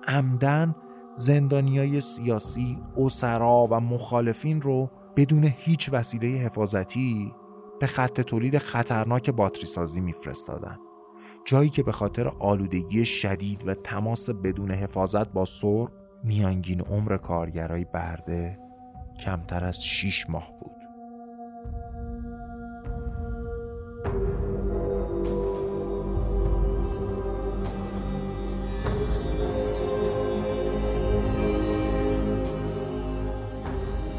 عمدن زندانیای سیاسی، اسرا و مخالفین رو بدون هیچ وسیله حفاظتی به خط تولید خطرناک باتری سازی میفرستادن. جایی که به خاطر آلودگی شدید و تماس بدون حفاظت با سرب میانگین عمر کارگرای برده کمتر از 6 ماه بود.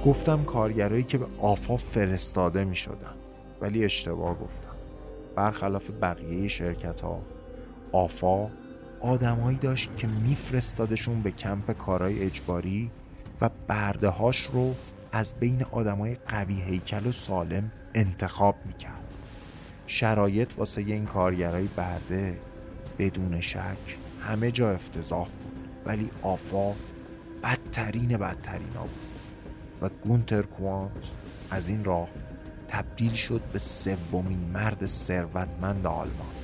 گفتم کارگرایی که به آفا فرستاده می شدن ولی اشتباه گفتم. برخلاف بقیه شرکت ها آفا آدمایی داشت که میفرستادشون به کمپ کارهای اجباری و برده هاش رو از بین آدمای قوی هیکل و سالم انتخاب می‌کرد. شرایط واسه این کارگرای برده بدون شک همه جا افتضاح بود ولی آفا بدترین بدترینا بود. و گونتر کوانت از این راه تبدیل شد به سومین مرد ثروتمند آلمان.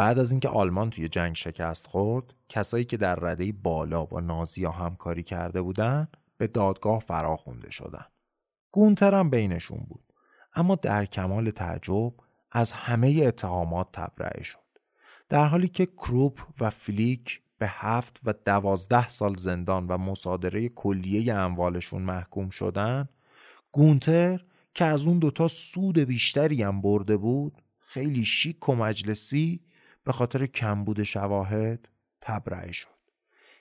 بعد از اینکه آلمان توی جنگ شکست خورد کسایی که در رده بالا با نازیا همکاری کرده بودن به دادگاه فراخونده شدن. گونتر بینشون بود. اما در کمال تعجب از همه اتهامات تبرئه شد. در حالی که کروپ و فلیک به هفت و دوازده سال زندان و مصادره کلیه اموالشون محکوم شدن گونتر که از اون دوتا سود بیشتری هم برده بود خیلی شیک و مجلسی به خاطر کمبود شواهد تبرئه شد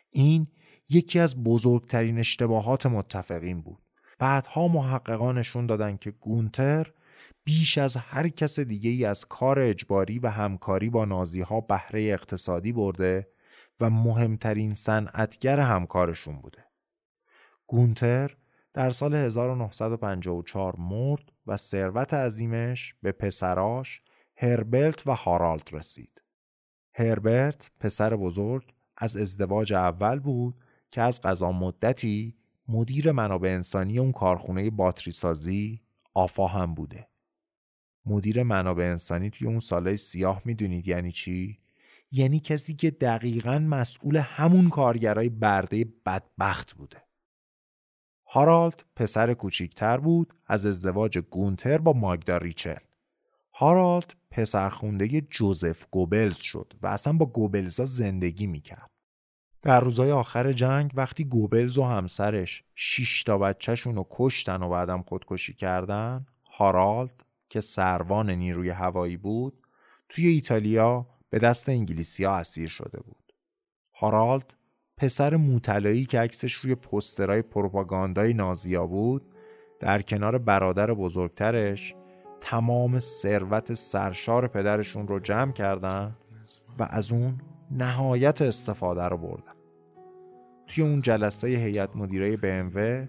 این یکی از بزرگترین اشتباهات متفقین بود بعدها محققان نشون دادن که گونتر بیش از هر کس دیگه ای از کار اجباری و همکاری با نازی ها بهره اقتصادی برده و مهمترین صنعتگر همکارشون بوده. گونتر در سال 1954 مرد و ثروت عظیمش به پسراش هربرت و هارالد رسید. هربرت پسر بزرگ از ازدواج اول بود که از قضا مدتی مدیر منابع انسانی اون کارخونه باتری سازی آفا هم بوده. مدیر منابع انسانی توی اون سالهای سیاه می‌دونید یعنی چی؟ یعنی کسی که دقیقا مسئول همون کارگرای برده بدبخت بوده. هارالد پسر کوچیکتر بود از ازدواج گونتر با ماگدا ریچل. هارالد پسرخونده جوزف گوبلز شد و اصلا با گوبلزا زندگی می‌کرد. در روزهای آخر جنگ وقتی گوبلز و همسرش شش تا بچهشون رو کشتن و بعدم خودکشی کردن هارالد که سروان نیروی هوایی بود توی ایتالیا به دست انگلیسی ها اسیر شده بود. هارالد پسر موطلایی که عکسش روی پسترهای پروپاگاندای نازیا بود در کنار برادر بزرگترش تمام ثروت سرشار پدرشون رو جمع کردن و از اون نهایت استفاده رو بردن. توی اون جلسه هیئت مدیره BMW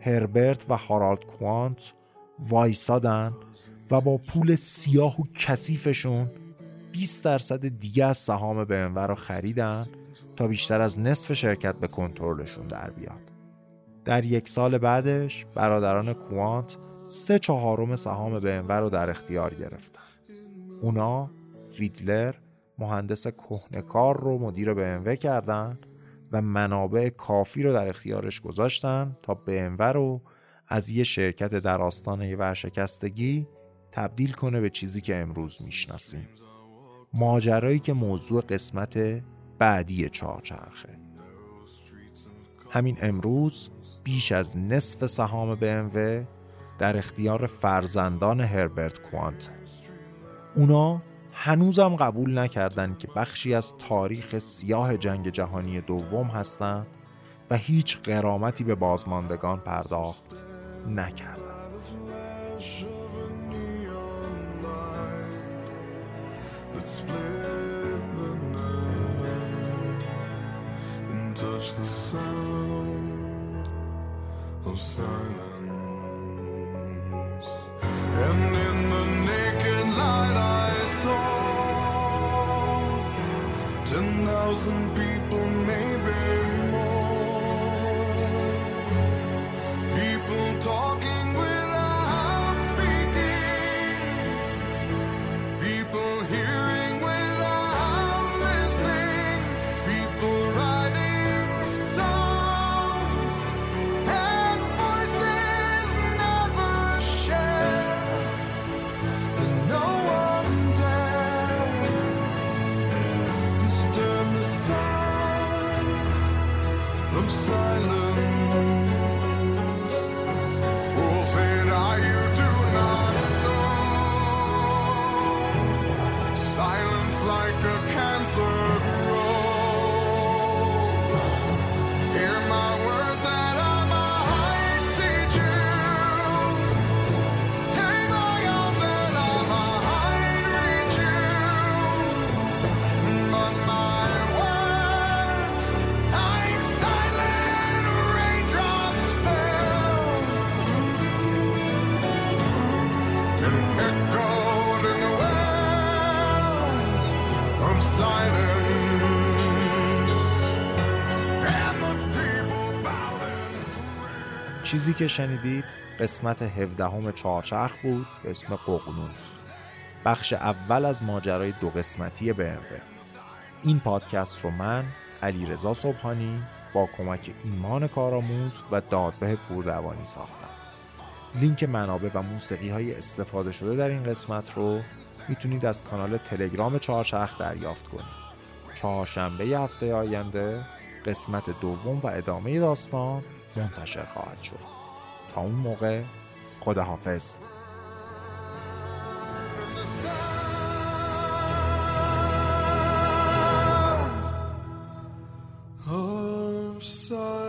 هربرت و هارالد کوانت وایسادن و با پول سیاه و کثیفشون 20 درصد دیگه از سهام BMW رو خریدن تا بیشتر از نصف شرکت به کنترلشون در بیاد. در یک سال بعدش برادران کوانت سه چهارم سهام BMW رو در اختیار گرفتن. اونا فیدلر مهندس کهنکار رو مدیر BMW کردن و منابع کافی رو در اختیارش گذاشتن تا BMW رو از یه شرکت در آستانه ورشکستگی تبدیل کنه به چیزی که امروز می‌شناسیم. ماجرایی که موضوع قسمت بعدی چهارچرخه. همین امروز بیش از نصف سهام BMW در اختیار فرزندان هربرت کوانت. اونا هنوزم قبول نکردن که بخشی از تاریخ سیاه جنگ جهانی دوم هستند و هیچ قرامتی به بازماندگان پرداخت نکردن. touch the sound of silence. And in the naked light, I saw ten thousand people, maybe more. چیزی که شنیدید قسمت 17 چهارچرخ بود به اسم ققنوس. بخش اول از ماجرای دو قسمتی BMW این پادکست رو من علی رضا صبحانی با کمک ایمان کارآموز و دادبه پوردوانی ساختم. لینک منابع و موسیقی های استفاده شده در این قسمت رو می‌تونید از کانال تلگرام چهارچرخ دریافت کنید. چهارشنبه هفته آینده قسمت دوم و ادامه داستان منتشر خواهد شد تا اون موقع خداحافظ of.